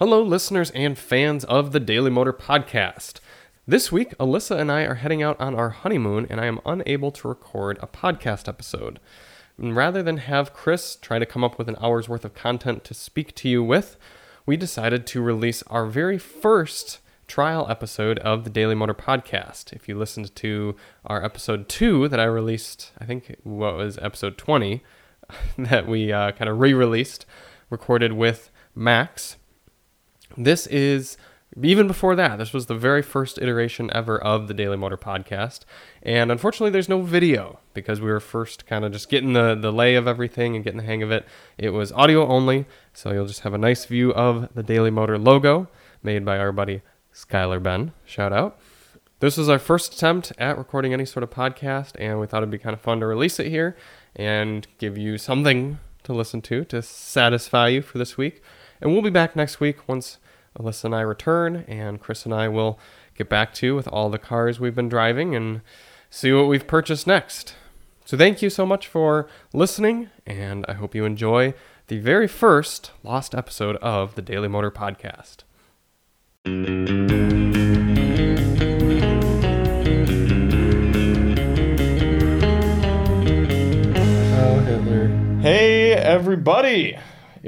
Hello, listeners and fans of the Daily Motor Podcast. This week, Alissa and I are heading out on our honeymoon, and I am unable to record a podcast episode. And rather than have Chris try to come up with an hour's worth of content to speak to you with, we decided to release our very first trial episode of the Daily Motor Podcast. If you listened to our episode two that I released, I think what was episode 20, that we uh, kind of re released, recorded with Max this is even before that, this was the very first iteration ever of the Daily Motor podcast. And unfortunately, there's no video because we were first kind of just getting the, the lay of everything and getting the hang of it. It was audio only, so you'll just have a nice view of the Daily Motor logo made by our buddy Skylar Ben. Shout out. This was our first attempt at recording any sort of podcast, and we thought it'd be kind of fun to release it here and give you something to listen to to satisfy you for this week. And we'll be back next week once Alissa and I return, and Chris and I will get back to you with all the cars we've been driving and see what we've purchased next. So thank you so much for listening, and I hope you enjoy the very first lost episode of the Daily Motor Podcast. Oh, Hitler. Hey, everybody!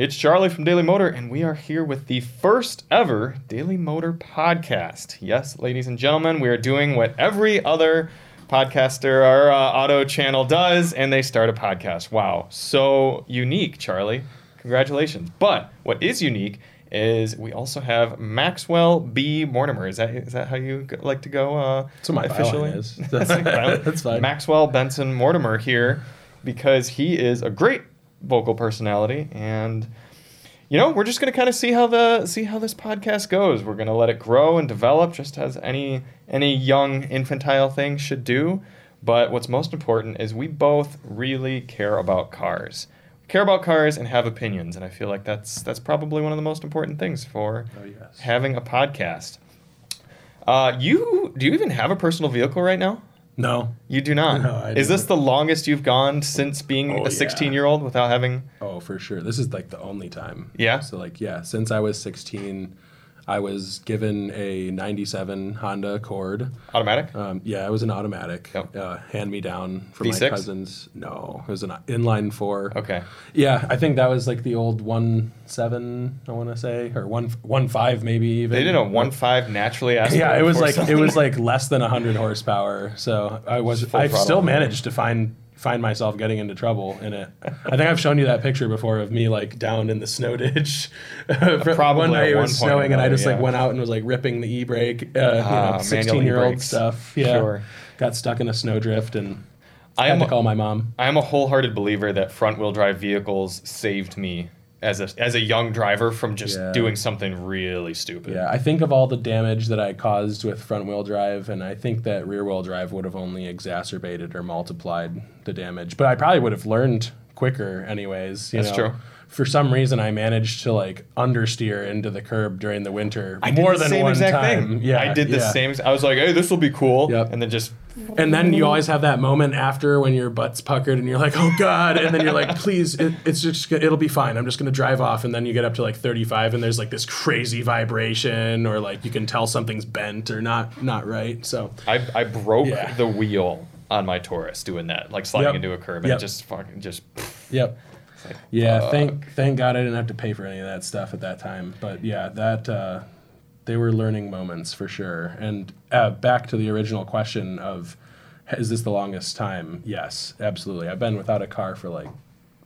It's Charlie from Daily Motor, and we are here with the first ever Daily Motor podcast. Yes, ladies and gentlemen, we are doing what every other podcaster or uh, auto channel does, and they start a podcast. Wow, so unique, Charlie. Congratulations. But what is unique is we also have Maxwell B. Mortimer. Is that is that how you like to go uh, That's what my officially? byline is. That's That's fine. Maxwell Benson Mortimer here because he is a great vocal personality. And you know we're just going to kind of see how the see how this podcast goes. We're going to let it grow and develop just as any any young infantile thing should do. But what's most important is we both really care about cars. Care about cars and have opinions and i feel like that's that's probably one of the most important things for Oh, yes. having a podcast. Uh, you do you even have a personal vehicle right now No. you do not. No, I Is this the longest you've gone since being Oh, a yeah. 16 year old without having? Oh, for sure. This is like the only time. Yeah? So like, yeah, since I was 16, I was given a 97 Honda Accord. Automatic? Um, yeah, it was an automatic. Yep. Uh, hand me down from V6? my cousins. No, it was an inline four. Okay. Yeah, I think that was like the old one seven. I want to say, or one one five maybe even. They did a 1.5 naturally aspirated. Yeah, it was like it was like less than hundred horsepower. So I was I still managed to find find myself getting into trouble in it. I think I've shown you that picture before of me like down in the snow ditch. Probably one night it was snowing and I just like went out and was like ripping the e brake. Uh, Ah, you know, manual sixteen year old stuff. Yeah, Sure. got stuck in a snowdrift and I had am to call my mom. I am a wholehearted believer that front wheel drive vehicles saved me as a as a young driver from just Yeah. doing something really stupid. Yeah, I think of all the damage that I caused with front wheel drive, and I think that rear wheel drive would have only exacerbated or multiplied the damage. But I probably would have learned quicker, anyways. You That's know? true. For some reason, I managed to like understeer into the curb during the winter I did more the than same one exact time. thing. Yeah, I did the yeah. same. I was like, "Hey, this will be cool," Yep. and then just And then you always have that moment after when your butt's puckered and you're like, "Oh God!" And then you're like, "Please, it, it's just it'll be fine. I'm just gonna drive off." And then you get up to like 35 and there's like this crazy vibration, or like you can tell something's bent or not not right. So I I broke Yeah. the wheel on my Taurus doing that, like sliding Yep. into a curb, and Yep. just fucking just. Yep. Yeah, thank thank God I didn't have to pay for any of that stuff at that time. But yeah, that uh, they were learning moments for sure. And uh, back to the original question of is this the longest time? Yes, absolutely. I've been without a car for like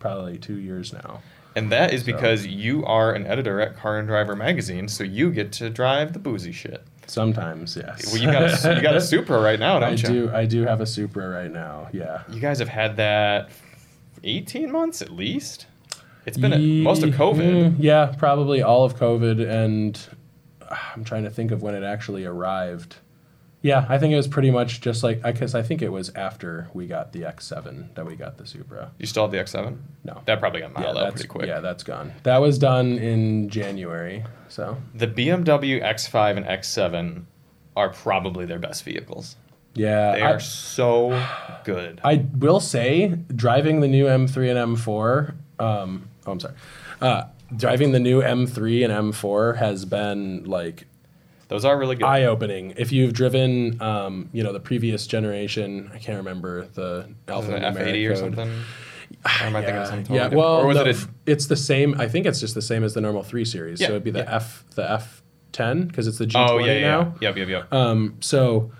probably two years now. And that is because you are an editor at Car and Driver magazine, so you get to drive the boozy shit. Sometimes, yes. Well, you got a, you got a Supra right now, don't I you? do. I do have a Supra right now. Yeah. You guys have had that 18 months at least. It's been a, most of COVID. mm, yeah, probably all of COVID, and uh, I'm trying to think of when it actually arrived. Yeah, I think it was pretty much just like I I think it was after we got the X7 that we got the Supra. You still have the X7? No. That probably got yeah, out pretty quick. yeah, that's gone. That was done in January. So The BMW X5 and X7 are probably their best vehicles. yeah, They I, are so good. I will say driving the new M3 and M4. Um, oh, I'm sorry. Uh, driving the new M3 and M4 has been like Those are really good. eye opening. If you've driven, um, you know, the previous generation, I can't remember the it F eighty or something? Or am I thinking of something totally yeah. Well, or was no, it it's the same. I think it's just the same as the normal three series. Yeah, so it'd be the yeah. F, the F10 because it's the G20 Oh yeah, yeah, now. yeah. Yep, yep, yep. Um, so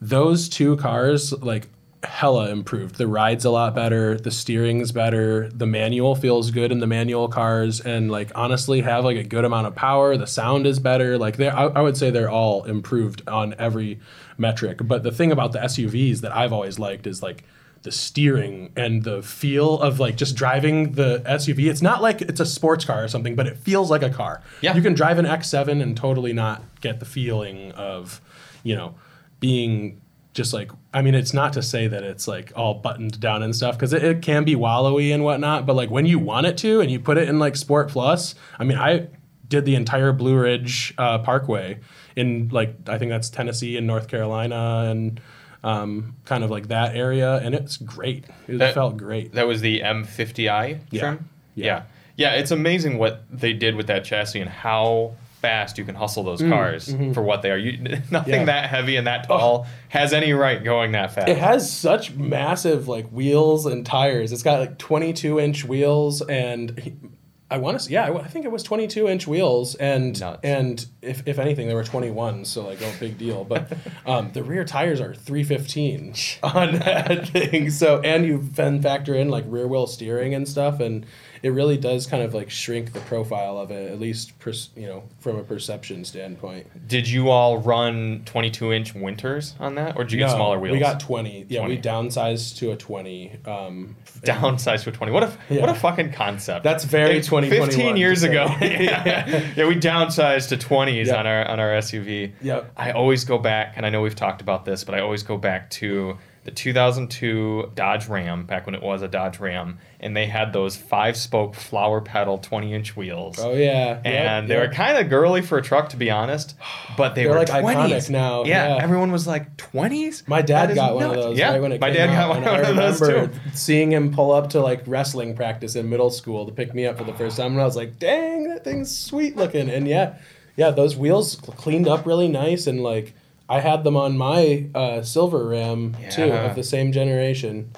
those two cars, like hella improved. The ride's a lot better. The steering's better. The manual feels good in the manual cars, and like honestly, have like a good amount of power. The sound is better. Like they, I, I would say they're all improved on every metric. But the thing about the SUVs that I've always liked is like the steering and the feel of like just driving the SUV. It's not like it's a sports car or something, but it feels like a car. Yeah. You can drive an X7 and totally not get the feeling of, you know, being just like I mean, it's not to say that it's like all buttoned down and stuff because it, it can be wallowy and whatnot. But like when you want it to and you put it in like Sport Plus, I mean, I did the entire Blue Ridge uh, Parkway in like I think that's Tennessee and North Carolina and um, kind of like that area, and it's great. It That- felt great. That was the M50i Yeah. trim. Yeah. yeah, yeah. It's amazing what they did with that chassis and how fast you can hustle those cars for what they are. You, nothing Mm, mm-hmm. Yeah. that heavy and that tall has any right going that fast. It has such massive like wheels and tires. It's got like 22 inch wheels and I want to say, yeah, I think it was 22 inch wheels and Nuts. and if, if anything they were 21, so like no big deal. But um, the rear tires are 315 on that thing. So and you then factor in like rear wheel steering and stuff, and it really does kind of like shrink the profile of it, at least per, you know from a perception standpoint. Did you all run 22 inch winters on that, or did you get smaller wheels? We got 20. Yeah, 20. we downsized to a 20. Um, downsized to a 20. What a what a fucking concept. That's very Like, 2021 15 years ago. yeah. yeah, we downsized to 20s Yep. on our on our SUV. Yep. I always go back, and I know we've talked about this, but I always go back to the 2002 Dodge Ram, back when it was a Dodge Ram, and they had those five spoke flower pedal 20 inch wheels. Oh yeah, and they were kind of girly for a truck, to be honest, but they They're were like 20s. iconic now, Yeah, yeah. everyone was like 20s. My dad got one of those Yeah, right when it my dad got out, one I of those remember too. seeing him pull up to like wrestling practice in middle school to pick me up for the first time, and I was like, "Dang, that thing's sweet looking." And yeah, yeah, those wheels cleaned up really nice, and like I had them on my uh, silver ram too Yeah. of the same generation.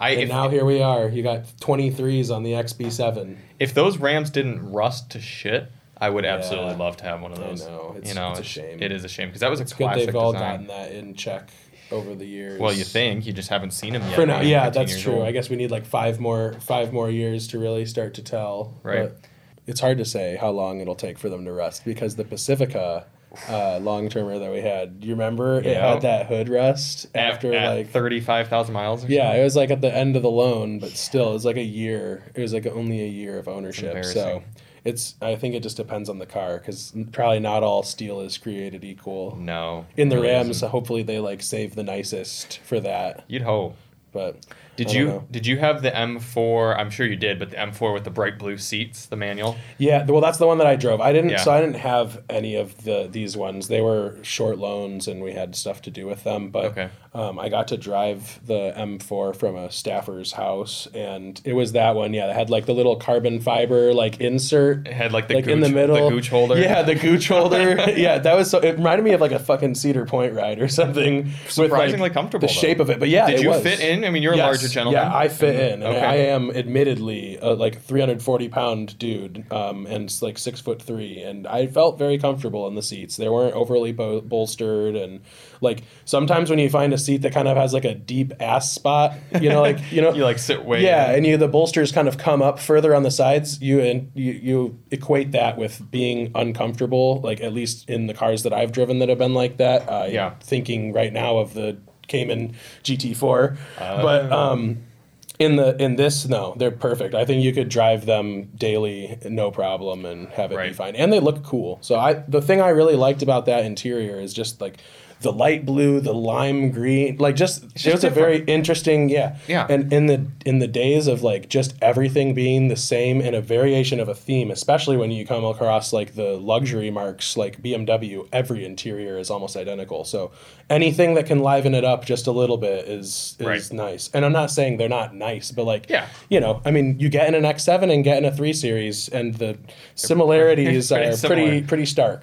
I, And if, now here we are. You got 23s on the XB7. if those Rams didn't rust to shit, I would absolutely Yeah. love to have one of I those. know, it's- you know, it's a shame. It is a shame because that was It's a good classic they've all design. gotten that in check over the years. Well, you think you just haven't seen them yet. For now, being yeah, 15 that's years true. old. I guess we need like five more five more years to really start to tell. Right. But it's hard to say how long it'll take for them to rust because the Pacifica uh, long termer that we had, do you remember it Yeah. had that hood rust At- after at like thirty-five thousand miles. Or yeah, something? it was like at the end of the loan, but still, it was like a year. It was like only a year of ownership. So it's I think it just depends on the car because probably not all steel is created equal. no. In the Rams, hopefully they like save the nicest for that. you'd hope. But Did you know. did you have the M4? I'm sure you did, but the M4 with the bright blue seats, the manual. Yeah, well, that's the one that I drove. I didn't, Yeah. so I didn't have any of the these ones. They were short loans, and we had stuff to do with them. But Okay. um, I got to drive the M4 from a staffer's house, and it was that one. Yeah, that had like the little carbon fiber like insert. It had like the like gooch, in the middle, the gooch holder. Yeah, the gooch holder. yeah, that was so. It reminded me of like a fucking Cedar Point ride or something. with, Surprisingly like, comfortable, The though. shape of it, but yeah, Did you was. fit in? I mean, you're a Yes. Gentleman. Yeah, I fit in. And Okay. I am admittedly a like 340 pound dude, um, and like six foot three, and I felt very comfortable in the seats. They weren't overly bo- bolstered, and like sometimes when you find a seat that kind of has like a deep ass spot, you know, like you know, You like sit way. yeah, in. and you the bolsters kind of come up further on the sides. You and you, you equate that with being uncomfortable, like at least in the cars that I've driven that have been like that. Uh, Yeah. thinking right now of the Cayman GT4, Uh. but um, in the in this no, they're perfect. I think you could drive them daily, no problem, and have it be fine. And they look cool. So I the thing I really liked about that interior is just like the light blue, the lime green, like just, it was a very interesting, yeah, Yeah. And in the in the days of like just everything being the same and a variation of a theme, especially when you come across like the luxury marks like BMW, every interior is almost identical. So anything that can liven it up just a little bit is is Right. nice. And I'm not saying they're not nice, but like Yeah. you know, I mean, you get in an X7 and get in a 3 Series, and the similarities pretty are similar. pretty pretty stark.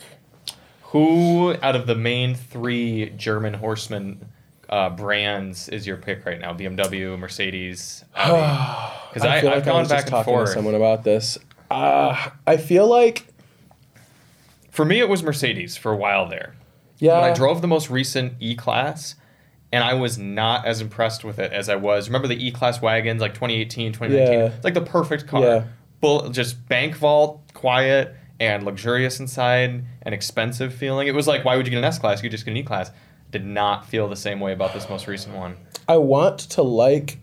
Who out of the main three German horseman uh, brands is your pick right now? BMW, Mercedes, Because I I, feel I've like I gone was back just and talking forth. to someone about this. Uh, I feel like For me, it was Mercedes for a while there. yeah, when I drove the most recent E Class, and I was not as impressed with it as I was. Remember the E Class wagons, like 2018, 2019? Yeah. It's like the perfect car. Yeah. Bull, just bank vault, quiet, and luxurious inside, and expensive feeling. It was like, why would you get an S Class? You just get an E Class. Did not feel the same way about this most recent one. I want to like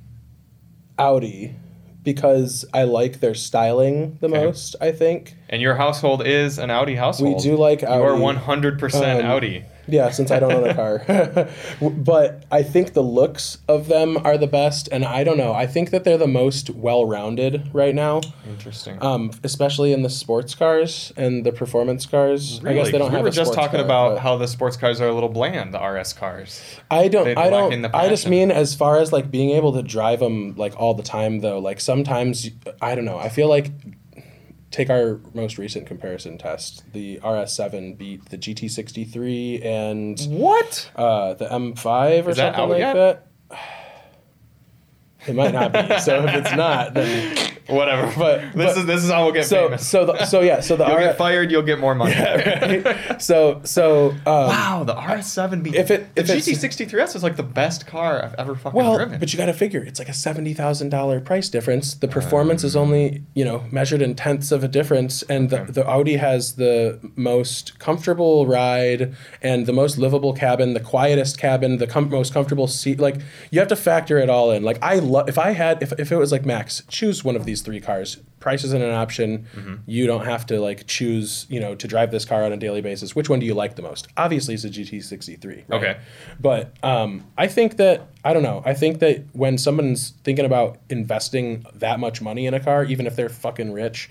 Audi because I like their styling the Okay. most. I think. And your household is an Audi household. We do like Audi. You are 100% Um, Audi. Yeah, since I don't own a car. but I think the looks of them are the best, and I don't know. I think that they're the most well rounded right now, Interesting. um, especially in the sports cars and the performance cars. I guess they don't we have were a just talking car, about how the sports cars are a little bland, the RS cars. I don't. They're I don't. the I just mean as far as like being able to drive them like all the time though. Like sometimes I don't know. I feel like take our most recent comparison test. The RS7 beat the GT63 and What? uh, the M5 or Is that something out like yet? that. It might not be. So if it's not, then Whatever. But- this but- is this is how we'll get so famous. so the, so yeah. So the You'll RS get fired. You'll get more money. so so um, Wow, the RS7 beat. If it- if it's- GT63S is like the best car I've ever fucking Well, driven. but you got to figure it's like a seventy thousand dollar price difference. The performance is only you know measured in tenths of a difference, and the, the Audi has the most comfortable ride and the most livable cabin, the quietest cabin, the com- most comfortable seat. Like you have to factor it all in. Like I love if I had if if it was like Max, choose one of these three cars. Price isn't an option. Mm-hmm. You don't have to like choose you know to drive this car on a daily basis. Which one do you like the most? Obviously, it's a GT63. Right? Okay. But um, I think that I don't know. I think that when someone's thinking about investing that much money in a car, even if they're fucking rich,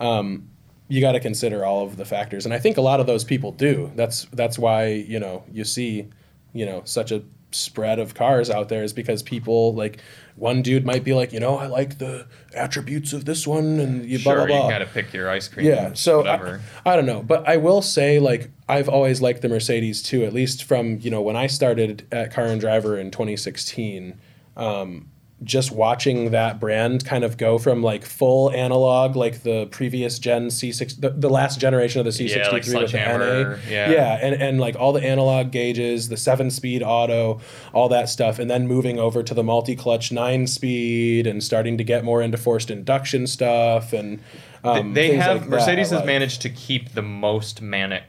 um, you got to consider all of the factors. And I think a lot of those people do. That's that's why you know you see you know such a spread of cars out there is because people like one dude might be like you know I like the attributes of this one and you sure, blah blah blah. you gotta pick your ice cream. Yeah, so. I, I don't know, but I will say like I've always liked the Mercedes too. At least from you know when I started at Car and Driver in 2016, um, just watching that brand kind of go from like full analog, like the previous gen C6, the, the last generation of the C63 Yeah, like with the NA, yeah. yeah, and and like all the analog gauges, the seven speed auto, all that stuff, and then moving over to the multi clutch nine speed and starting to get more into forced induction stuff and. Um, they things have like Mercedes I has like. managed to keep the most manicness,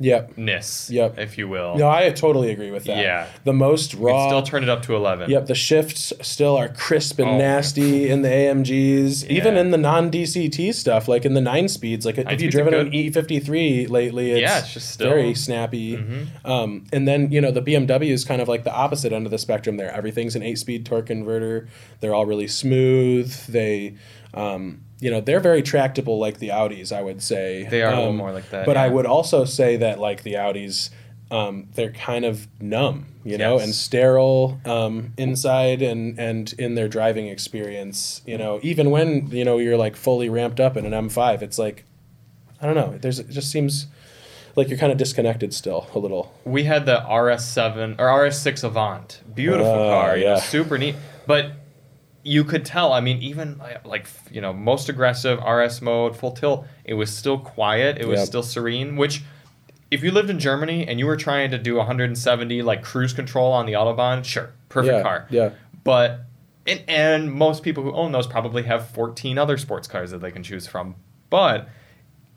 Yep. Niss. Yep. if you will. No, I totally agree with that. Yeah. The most raw. still turn it up to 11. Yep, the shifts still are crisp and Oh, nasty in the AMGs, even in the non DCT stuff, like in the nine speeds. Like if Nine you've driven an. E53 lately, it's, Yeah, it's just still- very snappy. Mm-hmm. Um, and then you know the BMW is kind of like the opposite end of the spectrum. There, everything's an eight-speed torque converter. They're all really smooth. They, um, you know, they're very tractable, like the Audis. I would say They are a little Um, more like that, But I would also say that like the Audis. Um, they're kind of numb, you know, Yes. and sterile um, inside and and in their driving experience. You know, even when you know you're like fully ramped up in an M5, it's like I don't know. There's it just seems like you're kind of disconnected still a little. we had the RS7 or RS6 Avant. Beautiful Uh, car, you know, yeah. super neat. But you could tell, I mean, even like- like, you know, most aggressive RS mode, full tilt, it was still quiet. It was Yep. still serene, which if you lived in Germany and you were trying to do 170 like cruise control on the Autobahn, sure, perfect yeah, car. Yeah. But and, and most people who own those probably have 14 other sports cars that they can choose from. But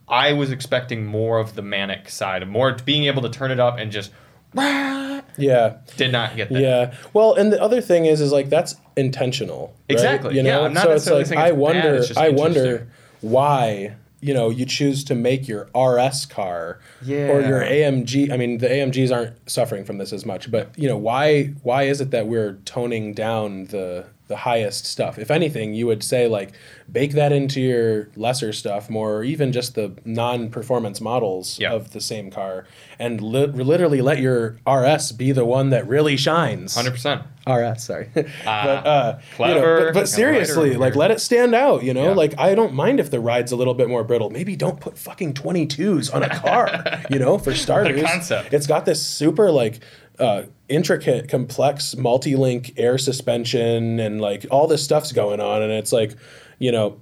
I was expecting more of the manic side, more being able to turn it up and just Yeah. did not get that. Yeah. Well, and the other thing is, is like that's intentional. right? Exactly. You Yeah, know, I'm not so it's like saying I it's bad, wonder, I wonder why you know you choose to make your RS car Yeah. or your AMG. I mean, the AMGs aren't suffering from this as much, but you know why why is it that we're toning down the the highest stuff? If anything, you would say like bake that into your lesser stuff more, or even just the non-performance models Yeah. of the same car, and li- literally let your RS be the one that really shines. Hundred percent. RS, sorry. but Ah, uh, you know, clever. but, but seriously, like let it stand out. You know, Yeah. like I don't mind if the ride's a little bit more brittle. Maybe don't put fucking twenty twos on a car. you know, for starters, concept. it's got this super like. Uh, intricate, complex, multi-link air suspension, and like all this stuff's going on, and it's like, you know,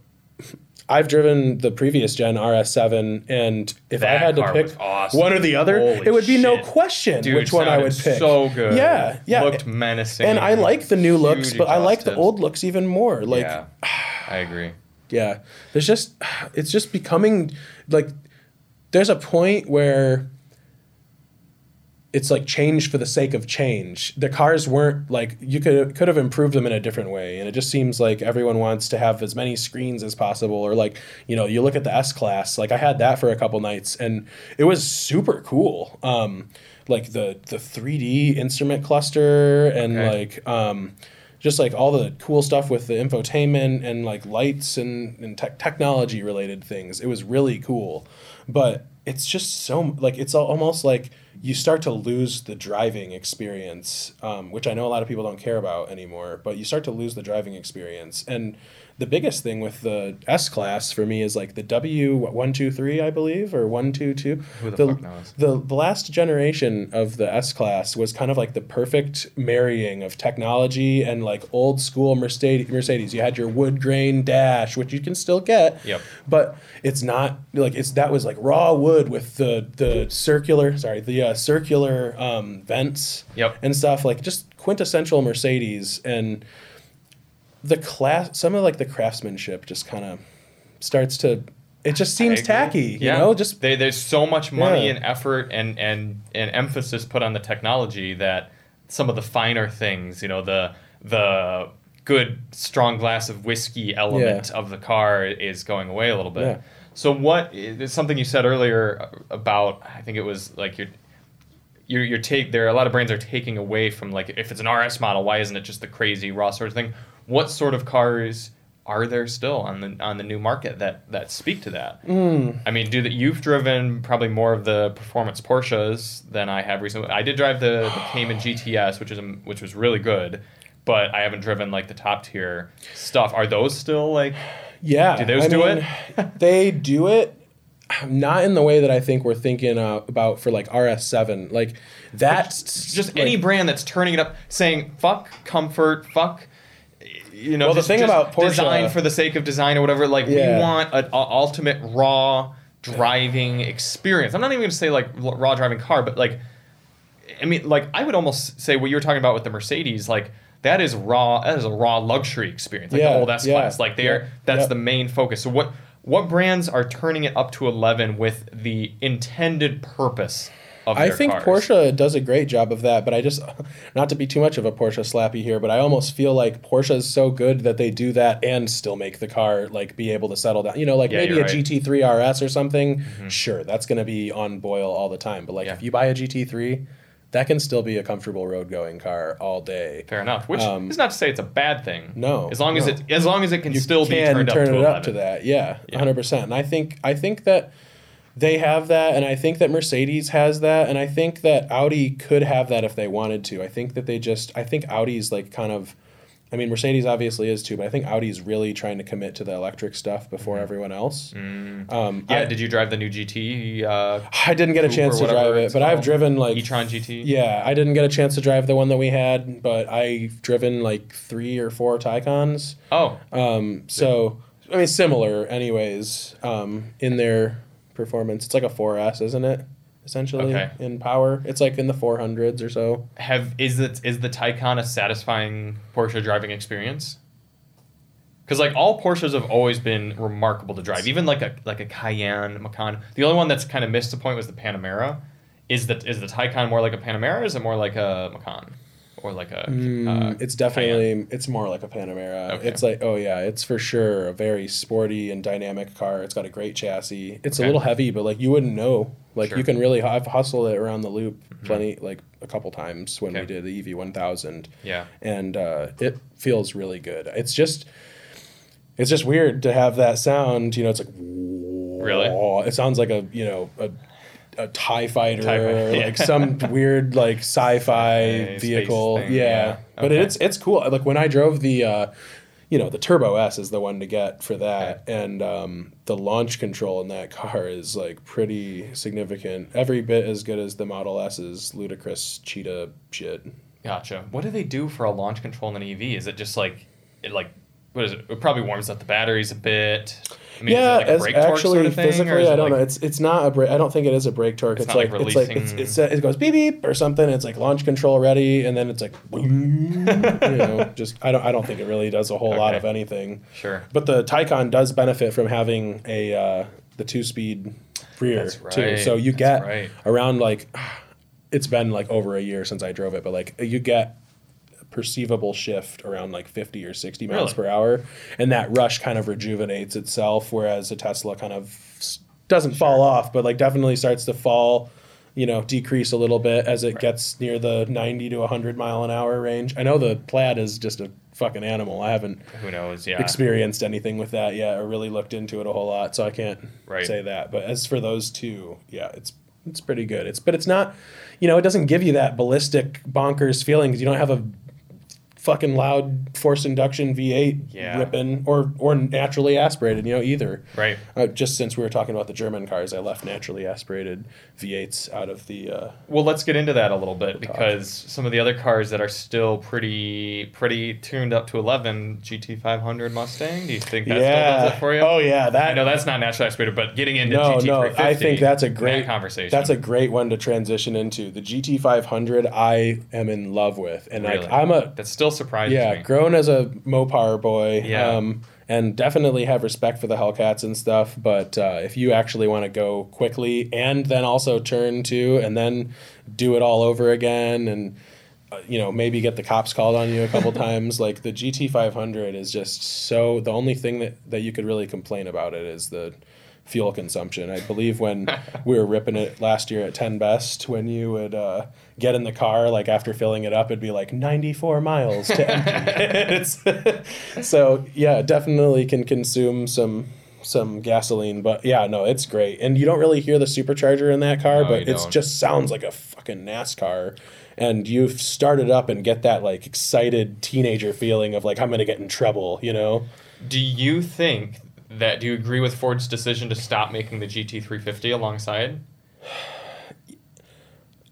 I've driven the previous gen RS7, and if I had to pick awesome. one or the other, Holy it would be no question Dude, which one I would pick. So good. Yeah, yeah. Looked menacing. And I like the new looks, but I like the old looks even more. Like, yeah. I agree. Yeah, there's just, it's just becoming like, there's a point where it's like change for the sake of change. The cars weren't like you could could have improved them in a different way, and it just seems like everyone wants to have as many screens as possible. Or like you know, you look at the S class. Like I had that for a couple nights, and it was super cool. Um, like the the 3D instrument cluster and Okay. like um, just like all the cool stuff with the infotainment and like lights and, and tech technology related things. It was really cool. But it's just so like it's almost like you start to lose the driving experience, um, which I know a lot of people don't care about anymore. But you start to lose the driving experience, and the biggest thing with the S class for me is like the W one two three, I believe, or one two two. Who the fuck knows? The, the last generation of the S class was kind of like the perfect marrying of technology and like old school Mercedes. Mercedes. You had your wood grain dash, which you can still get. Yep. But it's not like it's that was like raw wood with the the circular sorry the uh, circular um, vents. Yep. And stuff like just quintessential Mercedes and the class some of like the craftsmanship just kind of starts to it just seems tacky you know just They, there's so much money Yeah. and effort and, and and emphasis put on the technology that some of the finer things, you know, the the good strong glass of whiskey element Yeah. of the car is going away a little bit. Yeah. So what is something you said earlier about I think it was like your you're, you're take there are a lot of brands are taking away from like if it's an RS model why isn't it just the crazy raw sort of thing what sort of cars are there still on the on the new market that that speak to that? I mean do that you've driven probably more of the performance Porsches than I have recently. I did drive the, the Cayman GTS which is a, which was really good but I haven't driven like the top tier stuff. Are those still like Yeah. Do those I do mean, they do it. Not in the way that I think we're thinking uh, about for like RS7. Like that's just like- any brand that's turning it up saying fuck comfort fuck you know Well, the just- thing just about Porsche- design for the sake of design or whatever like Yeah. we want an ultimate raw driving experience i'm not even going to say like raw driving car but like i mean like i would almost say what you were talking about with the mercedes like that is raw that is a raw luxury experience like Yeah, the old s yeah, class like they are yeah, that's yeah. the main focus so what what brands are turning it up to 11 with the intended purpose of I think cars? Porsche does a great job of that, but I just not to be too much of a Porsche slappy here, but I almost feel like Porsche is so good that they do that and still make the car like be able to settle down. You know, like Yeah, maybe a right. Mm-hmm. GT3 RS or something. Sure, that's going to be on boil all the time, but like Yeah. if you buy a GT3, that can still be a comfortable road going car all day. Fair enough. Which Um, is not to say it's a bad thing. No, As long as it as long as it can you still can be turned turn up to it 11. up to that. Yeah, Yeah. hundred percent. And I think I think that they have that, and I think that Mercedes has that, and I think that Audi could have that if they wanted to. I think that they just I think Audi's like kind of. I mean, Mercedes obviously is too, but I think Audi's really trying to commit to the electric stuff before everyone else. Um, Mm-hmm. Yeah, I, did you drive the new GT uh, I didn't get a chance to drive it, but I've driven like e-tron GT? Yeah, I didn't get a chance to drive the one that we had, but I've driven like three or four Taycans. Oh, Um, so I mean, similar, anyways, um, in their performance. It's like a 4S, isn't it? Essentially, Okay. in power, it's like in the 400s or so. have is it is the Taycan a satisfying Porsche driving experience? Because like all Porsches have always been remarkable to drive, even like a like a Cayenne Macan. The only one that's kind of missed the point was the Panamera. Is that is the Taycan more like a Panamera? Or is it more like a Macan? Or like a. Mm, uh, it's definitely it's more like a Panamera. Okay. It's like oh yeah, it's for sure a very sporty and dynamic car. It's got a great chassis. It's Okay. a little heavy, but like you wouldn't know. Like Sure. you can really I've hustled it around the loop plenty like a couple times when we did the EV one thousand. Yeah. and uh, it feels really good. It's just, it's just weird to have that sound. You know, it's like Really? It sounds like a you know a, a Tie Fighter, TIE fighter, yeah. like some weird like sci-fi Okay, space vehicle. thing, yeah, yeah. but Okay. it's it's cool. Like when I drove the. Uh, you know the Turbo S is the one to get for that, and um, the launch control in that car is like pretty significant. Every bit as good as the Model S's ludicrous cheetah shit. Gotcha. What do they do for a launch control in an EV? Is it just like it like what is it? It probably warms up the batteries a bit. I mean, yeah, is it like a as brake torque actually sort of thing, physically, I don't like- know. It's it's not a brake. I don't think it is a brake torque. It's, not like, like it's like it's, it's it goes beep beep or something. It's like launch control ready, and then it's like you know just I don't I don't think it really does a whole lot of anything. Sure. But the Taycan does benefit from having a uh, the two speed rear That's too. So you That's get right. around like it's been like over a year since I drove it, but like you get perceivable shift around like 50 or 60 miles Really? per hour and that rush kind of rejuvenates itself whereas a Tesla kind of doesn't fall off but like definitely starts to fall you know decrease a little bit as it gets near the 90 to 100 mile an hour range. I know the Plaid is just a fucking animal. I haven't Who knows? Yeah. experienced anything with that yet or really looked into it a whole lot so i can't Right. say that but as for those two yeah it's it's pretty good it's but it's not you know it doesn't give you that ballistic bonkers feeling because you don't have a fucking loud forced induction v8 Yeah. ripping or or naturally aspirated you know either Right. uh, just since we were talking about the german cars i left naturally aspirated v8s out of the uh, Well, let's get into that a little bit because some of the other cars that are still pretty pretty tuned up to 11 GT500 Mustang. Do you think that still does it for you? oh yeah that I know that's not naturally aspirated, but getting into no, GT350. no. I think that's a great that conversation. That's a great one to transition into. The GT500, I am in love with, and really. like I'm a that still surprises yeah, me. grown as a Mopar boy. Yeah. Um, and definitely have respect for the Hellcats and stuff. But uh, if you actually want to go quickly and then also turn to and then do it all over again and uh, you know maybe get the cops called on you a couple times, like the GT500 is just so. The only thing that that you could really complain about it is the fuel consumption. I believe when we were ripping it last year at 10 best, when you would uh, get in the car, like after filling it up, it'd be like 94 miles to empty. So yeah, definitely can consume some some gasoline, but yeah, no, it's great. And you don't really hear the supercharger in that car, No, but it just sounds like a fucking NASCAR. And you start it up and get that like excited teenager feeling of like I'm gonna get in trouble, you know? Do you think that? Do you agree with Ford's decision to stop making the GT350 alongside?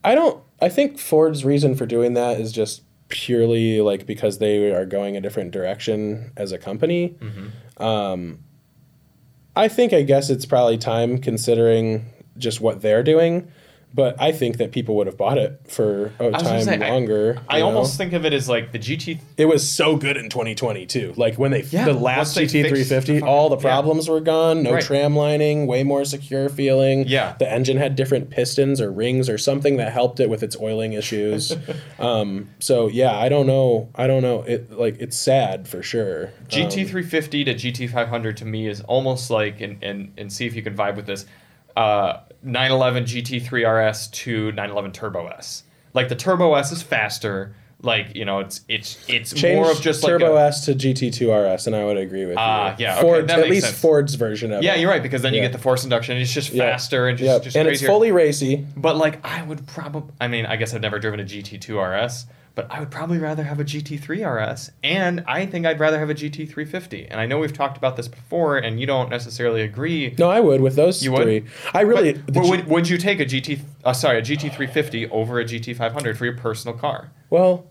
I don't. I think Ford's reason for doing that is just purely like because they are going a different direction as a company. Um, I think I guess it's probably time considering just what they're doing. But I think that people would have bought it for a time say, longer. I know? almost think of it as like the GT. it was so good in 2020 too. Like when they Yeah, the last they fixed the GT350, fucking- all the yeah. problems were gone. No Right. tram lining, way more secure feeling. Yeah. the engine had different pistons or rings or something that helped it with its oiling issues. um, so yeah, I don't know. I don't know. It like it's sad for sure. Um, GT350 to GT500 to me is almost like, and, and, and see if you can vibe with this, uh, 911 GT3 RS to 911 Turbo S. Like the Turbo S is faster. Like you know, it's it's it's Change more of just like Turbo like a, S to GT2 RS, and I would agree with Ah, you. yeah, Ford, at least sense. Ford's version of yeah, it. Yeah, you're right because then you get the force induction. It's just Yeah. faster and just Yep. just and it's fully racy. But like, I would probably. I mean, I guess I've never driven a GT2 RS, but I would probably rather have a GT3 RS, and I think I'd rather have a GT350. And I know we've talked about this before, and you don't necessarily agree. No, I would with those You would? three. I really. But, but G- would, would you take a GT? Uh, sorry, a GT350 over a GT500 for your personal car? well,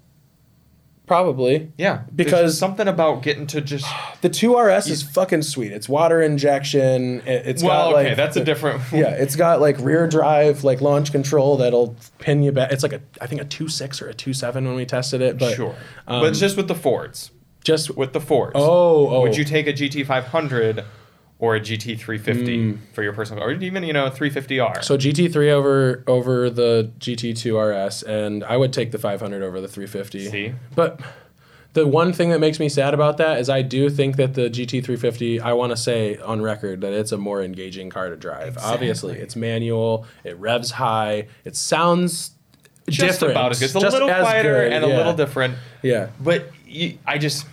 probably. Yeah, Because- something about getting to just. The 2RS is fucking sweet. It's water injection. It, it's well, got okay, like that's a different. yeah, it's got like rear drive, like launch control that'll pin you back. It's like a I think a two six or a two seven when we tested it, but sure, um, but just with the Fords. just With the Fords. Oh, oh. Would you take a GT500 or a GT350 hmm. for your personal, or even you know 350R. So GT3 over over the GT2 RS, and I would take the 500 over the 350. See? but the one thing that makes me sad about that is I do think that the GT350. I want to say on record that it's a more engaging car to drive. Obviously, it's manual. It revs high. It sounds just different. about as good. It's a just little quieter good, and a little different. Yeah. But you, I just,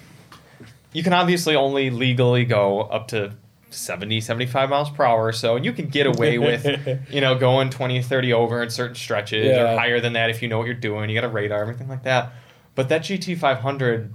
you can obviously only legally go up to 70, 75 miles per hour. So you can get away with, you know, going 20, 30 over in certain stretches Yeah. or higher than that if you know what you're doing. You got a radar, everything like that. But that GT500,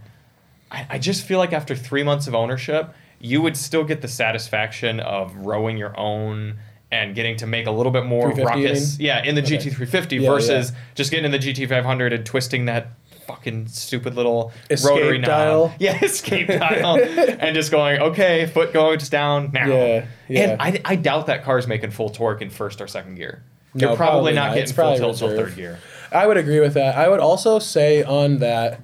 I, I just feel like after three months of ownership, you would still get the satisfaction of rowing your own and getting to make a little bit more 350 you ruckus. Yeah, in the Okay. GT350 Yeah, versus yeah. just getting in the GT500 and twisting that fucking stupid little Escape rotary dial. knob. Yeah, escape dial. and just going, okay, foot goes down now. Yeah, yeah. And I, I doubt that car's making full torque in first or second gear. No, You're probably, probably not not. getting It's full tilt till third gear. I would agree with that. I would also say on that,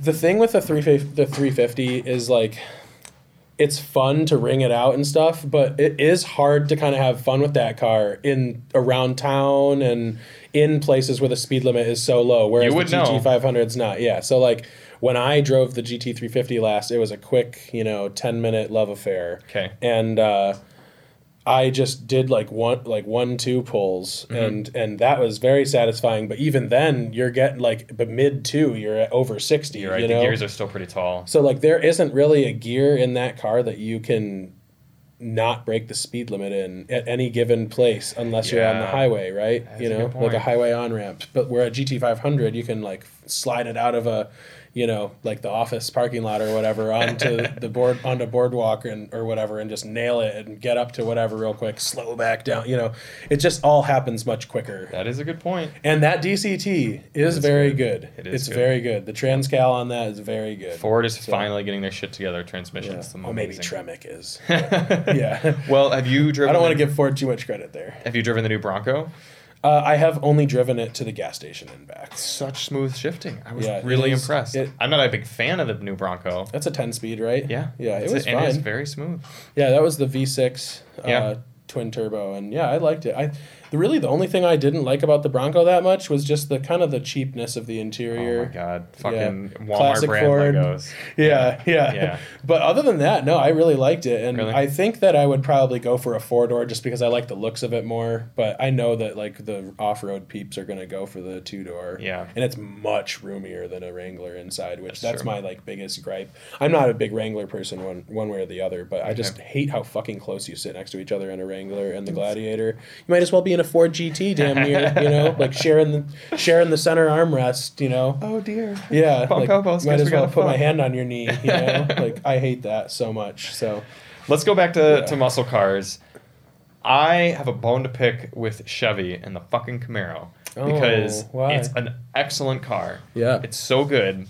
the thing with the three the three fifty is like, it's fun to ring it out and stuff, but it is hard to kind of have fun with that car in around town and in places where the speed limit is so low. Whereas the. GT five hundred is not. Yeah, so like. When I drove the GT 350 last, it was a quick, you know, 10 minute love affair. Okay. And uh, I just did like one like one two pulls Mm-hmm. and and that was very satisfying. But even then, you're getting like but mid two, you're at over sixty. You're right. You the gears are still pretty tall. so like there isn't really a gear in that car that you can not break the speed limit in at any given place unless you're on the highway, right? That's you know, good like a highway on ramp. But where at GT five hundred, you can like slide it out of a you know, like the office parking lot or whatever onto the board onto boardwalk and or whatever and just nail it and get up to whatever real quick, slow back down. You know, it just all happens much quicker. That is a good point. And that DCT is, very good. It is it's good. very good. The Transcal on that is very good. Ford is So- finally getting their shit together. Yeah. Transmissions. Oh, maybe amazing. Tremec is. yeah. Well, have you driven? I don't want to give Ford too much credit there. Have you driven the new Bronco? Uh, I have only driven it to the gas station and back. Such smooth shifting. I was Yeah, really is- impressed. it- I'm not a big fan of the new Bronco. That's a 10 speed, right? Yeah, Yeah, it It's- was and it's very smooth. Yeah, that was the V6 uh, Yeah. twin turbo, and yeah, I liked it. I the, really the only thing I didn't like about the Bronco that much was just the kind of the cheapness of the interior. Oh my god, fucking Walmart Classic brand Ford. Legos. Yeah, yeah, Yeah. But other than that, no, I really liked it, and Really? I think that I would probably go for a four door just because I like the looks of it more. But I know that like the off road peeps are gonna go for the two door. Yeah. and it's much roomier than a Wrangler inside, which That's that's, my like biggest gripe. I'm not a big Wrangler person one one way or the other, but I just hate how fucking close you sit next to each other in a Wrangler and the Gladiator. You might as well be in a Ford GT, damn near, you know, like sharing the sharing the center armrest, you know. Oh dear. Yeah, Bump like, elbows, might as we well put my hand on your knee. You know, like I hate that so much. So Let's go back to, Yeah. to muscle cars. I have a bone to pick with Chevy and the fucking Camaro because Oh, why? it's an excellent car. Yeah. It's so good.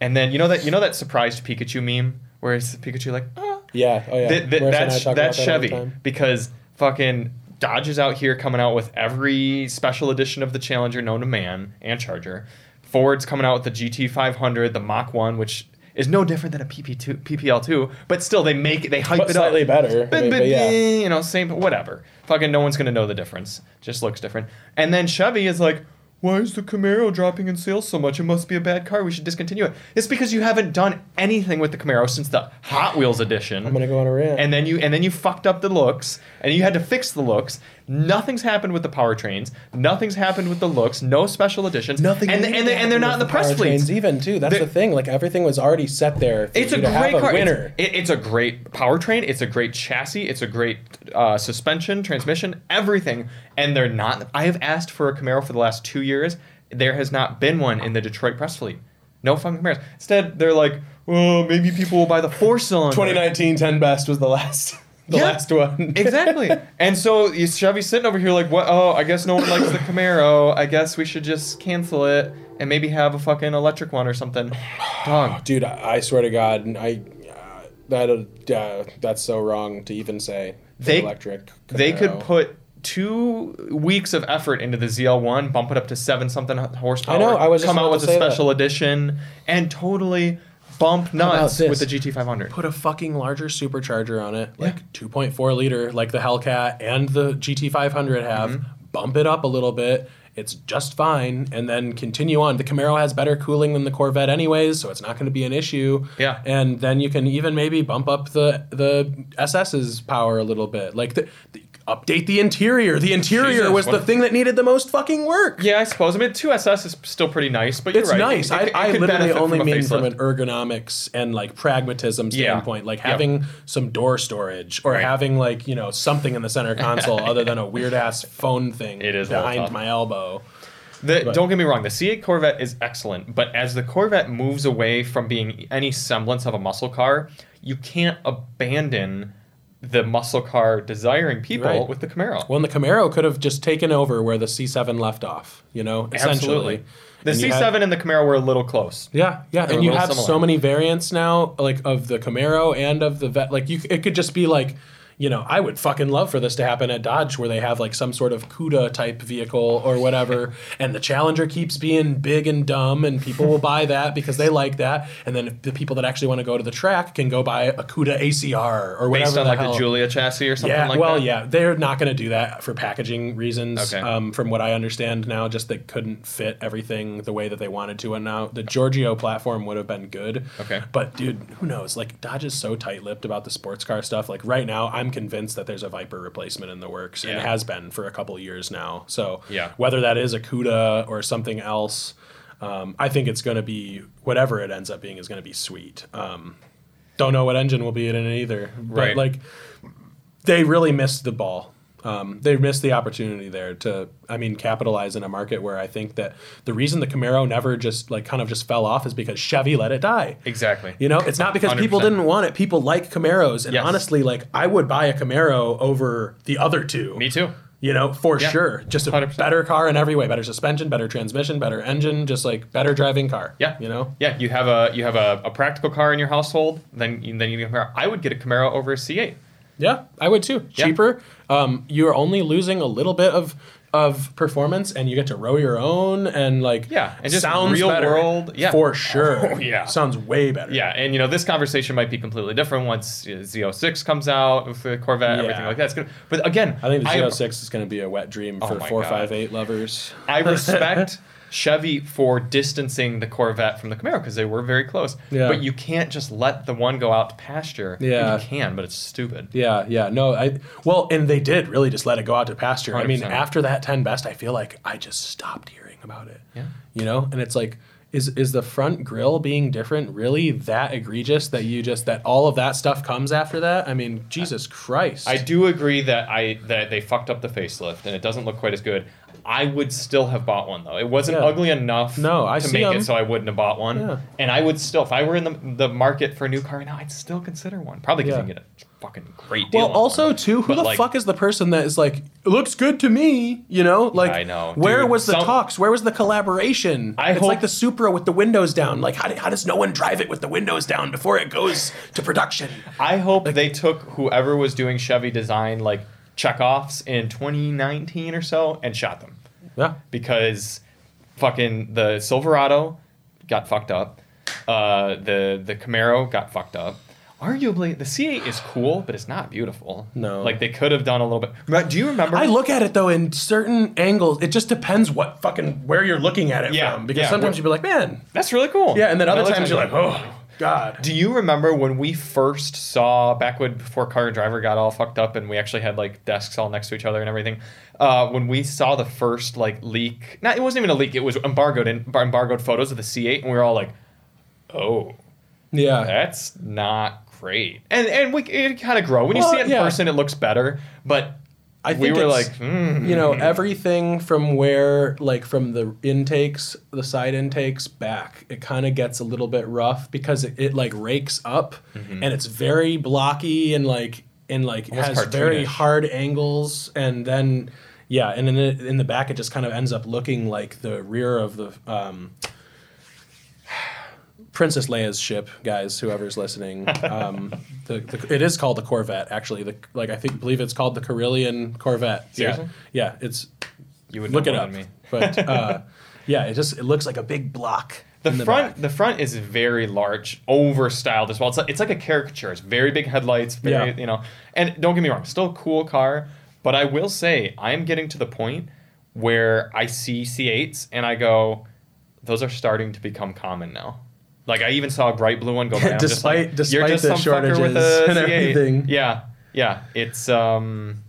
And then you know that you know that surprised Pikachu meme where it's Pikachu like, ah, yeah, oh yeah, Th- th- Marissa and I that's that's that Chevy because fucking Dodge is out here coming out with every special edition of the Challenger known to man and Charger. Ford's coming out with the GT500, the Mach 1, which is no different than a PP2, PPL2, but still they make they hype But it up. slightly better. But, I mean, but, but yeah. you know, same, whatever. Fucking no one's gonna know the difference. Just looks different. And then Chevy is like, why is the Camaro dropping in sales so much? It must be a bad car. We should discontinue it. It's because you haven't done anything with the Camaro since the Hot Wheels edition. I'm gonna go on a rant. and then you and then you fucked up the looks, and you had to fix the looks. Nothing's happened with the powertrains. Nothing's happened with the looks. No special editions. Nothing. And, and, they- and they're not in the press powertrains fleets. even too. That's They're- the thing. Like everything was already set there. For It's a you to have great car. It's- winner. it- it's a great powertrain. It's a great chassis. It's a great uh, suspension, transmission, everything. And they're not. I have asked for a Camaro for the last two years. There has not been one in the Detroit press fleet. No fucking Camaros. Instead, they're like, well, maybe people will buy the four cylinder. 2019 10 best was the last. The Yeah. last one. exactly. And so you- Chevy's sitting over here like, what? Oh, I guess no one likes the Camaro. I guess we should just cancel it and maybe have a fucking electric one or something. Dog. Dude, I, I swear to God, I uh, that uh, that's so wrong to even say. They- electric. They could put two weeks of effort into the ZL1, bump it up to seven something horsepower. I know, I was just come out with a say that. special edition, and totally bump nuts with the GT500. Put a fucking larger supercharger on it, like 2.4 liter, like the Hellcat and the GT500 have. Mm-hmm. Bump it up a little bit. It's just fine, and then continue on. The Camaro has better cooling than the Corvette, anyways, so it's not going to be an issue. Yeah. and then you can even maybe bump up the the SS's power a little bit, like the, the update the interior. The interior Jesus, was the what- thing that needed the most fucking work. Yeah, I suppose. I mean, 2SS is still pretty nice, but you're It's right. nice. It- I, it- I could literally benefit only a mean from facelift. an ergonomics and like pragmatism Yeah. standpoint, like having some door storage or Right. having like you know something in the center console other than a weird ass phone thing It is a little behind tough. my elbow. The, don't get me wrong, the C8 Corvette is excellent, but as the Corvette moves away from being any semblance of a muscle car, you can't abandon the muscle car desiring people Right. with the Camaro. Well, and the Camaro could have just taken over where the C7 left off. You know, essentially. Absolutely. The And C7 had- and the Camaro were a little close. Yeah, yeah, They're and you have similar. so many variants now, like of the Camaro and of the vet. Like you, it could just be like, you know, I would fucking love for this to happen at Dodge, where they have like some sort of CUDA type vehicle or whatever, and the Challenger keeps being big and dumb, and people will buy that because they like that, and then the people that actually want to go to the track can go buy a CUDA ACR or whatever. Based on the like hell. the Giulia chassis or something like that. Yeah, like well, that. yeah, they're not going to do that for packaging reasons. Okay. Um, from what I understand now, just they couldn't fit everything the way that they wanted to, and now the Giorgio platform would have been good. Okay. but dude, who knows? Like Dodge is so tight-lipped about the sports car stuff. Like right now, I'm convinced that there's a Viper replacement in the works, and Yeah. it has been for a couple years now. So Yeah. whether that is a CUDA or something else. Um, I think it's going to be whatever it ends up being is going to be sweet. Um, don't know what engine will be in it either, but Right. like they really missed the ball. Um, they missed the opportunity there to, I mean, capitalize in a market where I think that the reason the Camaro never just like kind of just fell off is because Chevy let it die. Exactly. You know, it's not because people 100%. didn't want it. People like Camaros, and Yes. honestly, like I would buy a Camaro over the other two. Me too. You know, for Yeah. sure. Just a 100%. better car in every way. Better suspension, better transmission, better engine. Just like better driving car. Yeah. You know. Yeah, you have a you have a, a practical car in your household, then you, then you get a Camaro. I would get a Camaro over a C8. Yeah, I would too. Yeah. Cheaper. Um, you're only losing a little bit of of performance, and you get to row your own, and like Yeah, and just sounds real better world- yeah. for sure. Oh, yeah. sounds way better. Yeah, and you know this conversation might be completely different once uh, Z06 comes out with the Corvette, everything like that. It's gonna, but again, I think the I- Z06 is going to be a wet dream for Oh my four five eight lovers. I respect Chevy for distancing the Corvette from the Camaro because they were very close. Yeah. But you can't just let the one go out to pasture. Yeah. You can, but it's stupid. Yeah, yeah, no, I well, and they did really just let it go out to pasture. I mean, after that ten best, I feel like I just stopped hearing about it. Yeah. you know, and it's like, is is the front grill being different really that egregious that you just that all of that stuff comes after that? I mean, Jesus Christ! I do agree that I that they fucked up the facelift and it doesn't look quite as good. I would still have bought one though. It wasn't Yeah. ugly enough No, I to make 'em. it so I wouldn't have bought one. Yeah. And I would still, if I were in the, the market for a new car right now, I'd still consider one. Probably because Yeah. you can get a fucking great deal. Well, also too, who But, the like, fuck is the person that is like, it looks good to me? You know, like, I know. Where Dude, was the some- talks? Where was the collaboration? I it's like the Supra with the windows down. Like, how, how does no one drive it with the windows down before it goes to production? I hope they took whoever was doing Chevy design like checkoffs in 2019 or so and shot them Yeah, because fucking the Silverado got fucked up. Uh, the the Camaro got fucked up. Arguably, the C8 is cool, but it's not beautiful. No. like they could have done a little bit. But Do you remember? I look at it though in certain angles. It just depends what fucking where you're looking at it Yeah, from. Because yeah, sometimes you'd be like, man, That's really cool. yeah, and then other Other times you're like, oh god. Do you remember when we first saw Backwood before Car and Driver got all fucked up and we actually had like desks all next to each other and everything? Uh, when we saw the first like leak, not it wasn't even a leak; it was embargoed in, embargoed photos of the C8, and we were all like, "Oh, Yeah, that's not great." And and we it kind of grow when you see it in yeah. person, it looks better. But I we think were it's- like, hmm. you know everything from where like from the intakes the side intakes back it kind of gets a little bit rough because it, it like rakes up and it's very blocky and like and like Mm-hmm. Almost has very hard angles and then yeah and then in the back it just kind of ends up looking like the rear of the um Princess Leia's ship, guys. Whoever's listening, um, the, the, it is called the Corvette. Actually, the like I think believe it's called the Corellian Corvette. Seriously? Yeah, yeah. It's you would look know it up. me. But uh, yeah, it just it looks like a big block. The, the front, back. the front is very large, over styled as well. It's like, it's like a caricature. It's very big headlights, very Yeah. you know. And don't get me wrong, still a cool car, but I will say I'm getting to the point where I see C8s and I go, those are starting to become common now. Like I even saw a bright blue one go by. Despite- like, despite you're just the some fucker with a shortages and everything. Yeah, yeah. It's um,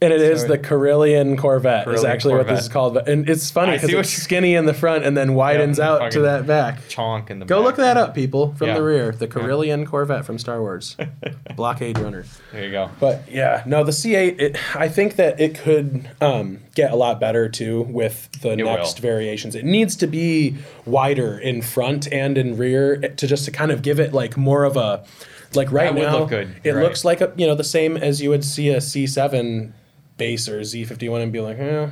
And it is the Corellian Corvette is Corellian actually what this is called. And it's funny because it's skinny in the front and then widens Yeah, out to that back. chonk in the. Back. Go back. look that up, people, from Yeah. the rear. The Corellian Corvette from Star Wars. Blockade runner. There you go. But yeah, no, the C8, it, I think that it could um, get a lot better too with the It next will. variations. It needs to be wider in front and in rear to just to kind of give it like more of a like right now look good, it right. looks like a you know the same as you would see a C7 base or Z51 and be like, eh,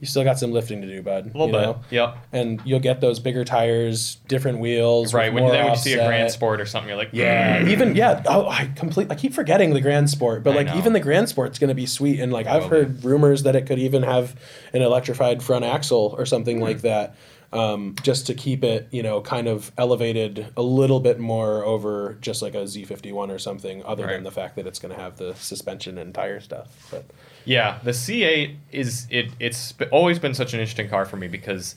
you still got some lifting to do, bud. A little you bit. know? Yep. And you'll get those bigger tires, different wheels, Right. When then when you see a. Grand Sport or something, you're like, Yeah, even yeah. Oh, I complete. I keep forgetting the Grand Sport, but I like know. even the Grand Sport's going to be sweet. And like I've will be. heard rumors that it could even have an electrified front axle or something Hmm. like that, um, just to keep it, you know, kind of elevated a little bit more over just like a Z51 or something. Other Right. than the fact that it's going to have the suspension and tire stuff. But Yeah, the C8 is it. It's always been such an interesting car for me because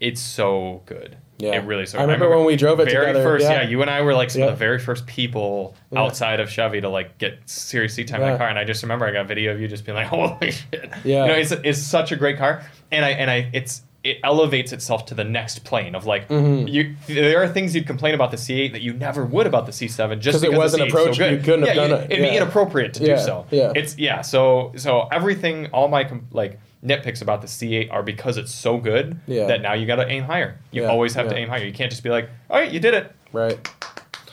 it's so good. Yeah. it really. is So I remember when we drove it very together, First, yeah. yeah. you and I were like some Yeah. of the very first people Yeah. outside of Chevy to like get serious seat time in the car, and I just remember I got a video of you just being like, "Holy shit!" Yeah. you know, it's it's such a great car, and I and I it's. It elevates itself to the next plane of like Mm-hmm. you. There are things you'd complain about the C8 that you never would about the C7 just 'Cause it because wasn't the C8 's so you couldn't have yeah, done you- it. It'd be inappropriate to Yeah, do so. yeah. It's yeah. So so everything, all my com- like nitpicks about the C8 are because it's so good Yeah. that now you got to aim higher. You Yeah, always have to aim higher. You can't just be like, all right, you did it. right.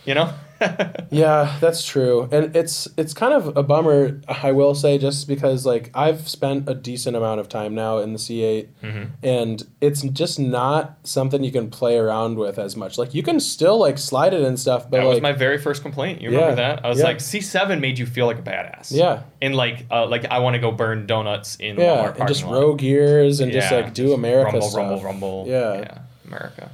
You know. Yeah, that's true. And it's it's kind of a bummer, I will say, just because like I've spent a decent amount of time now in the C8 Mm-hmm. and it's just not something you can play around with as much. Like you can still like slide it and stuff, but that like was my very first complaint. You Yeah, remember that? I was yeah. like, C7 made you feel like a badass. Yeah. And like, uh, like I want to go burn donuts in yeah, and just row gears and just like do America rumble, stuff. rumble, rumble. Yeah. America.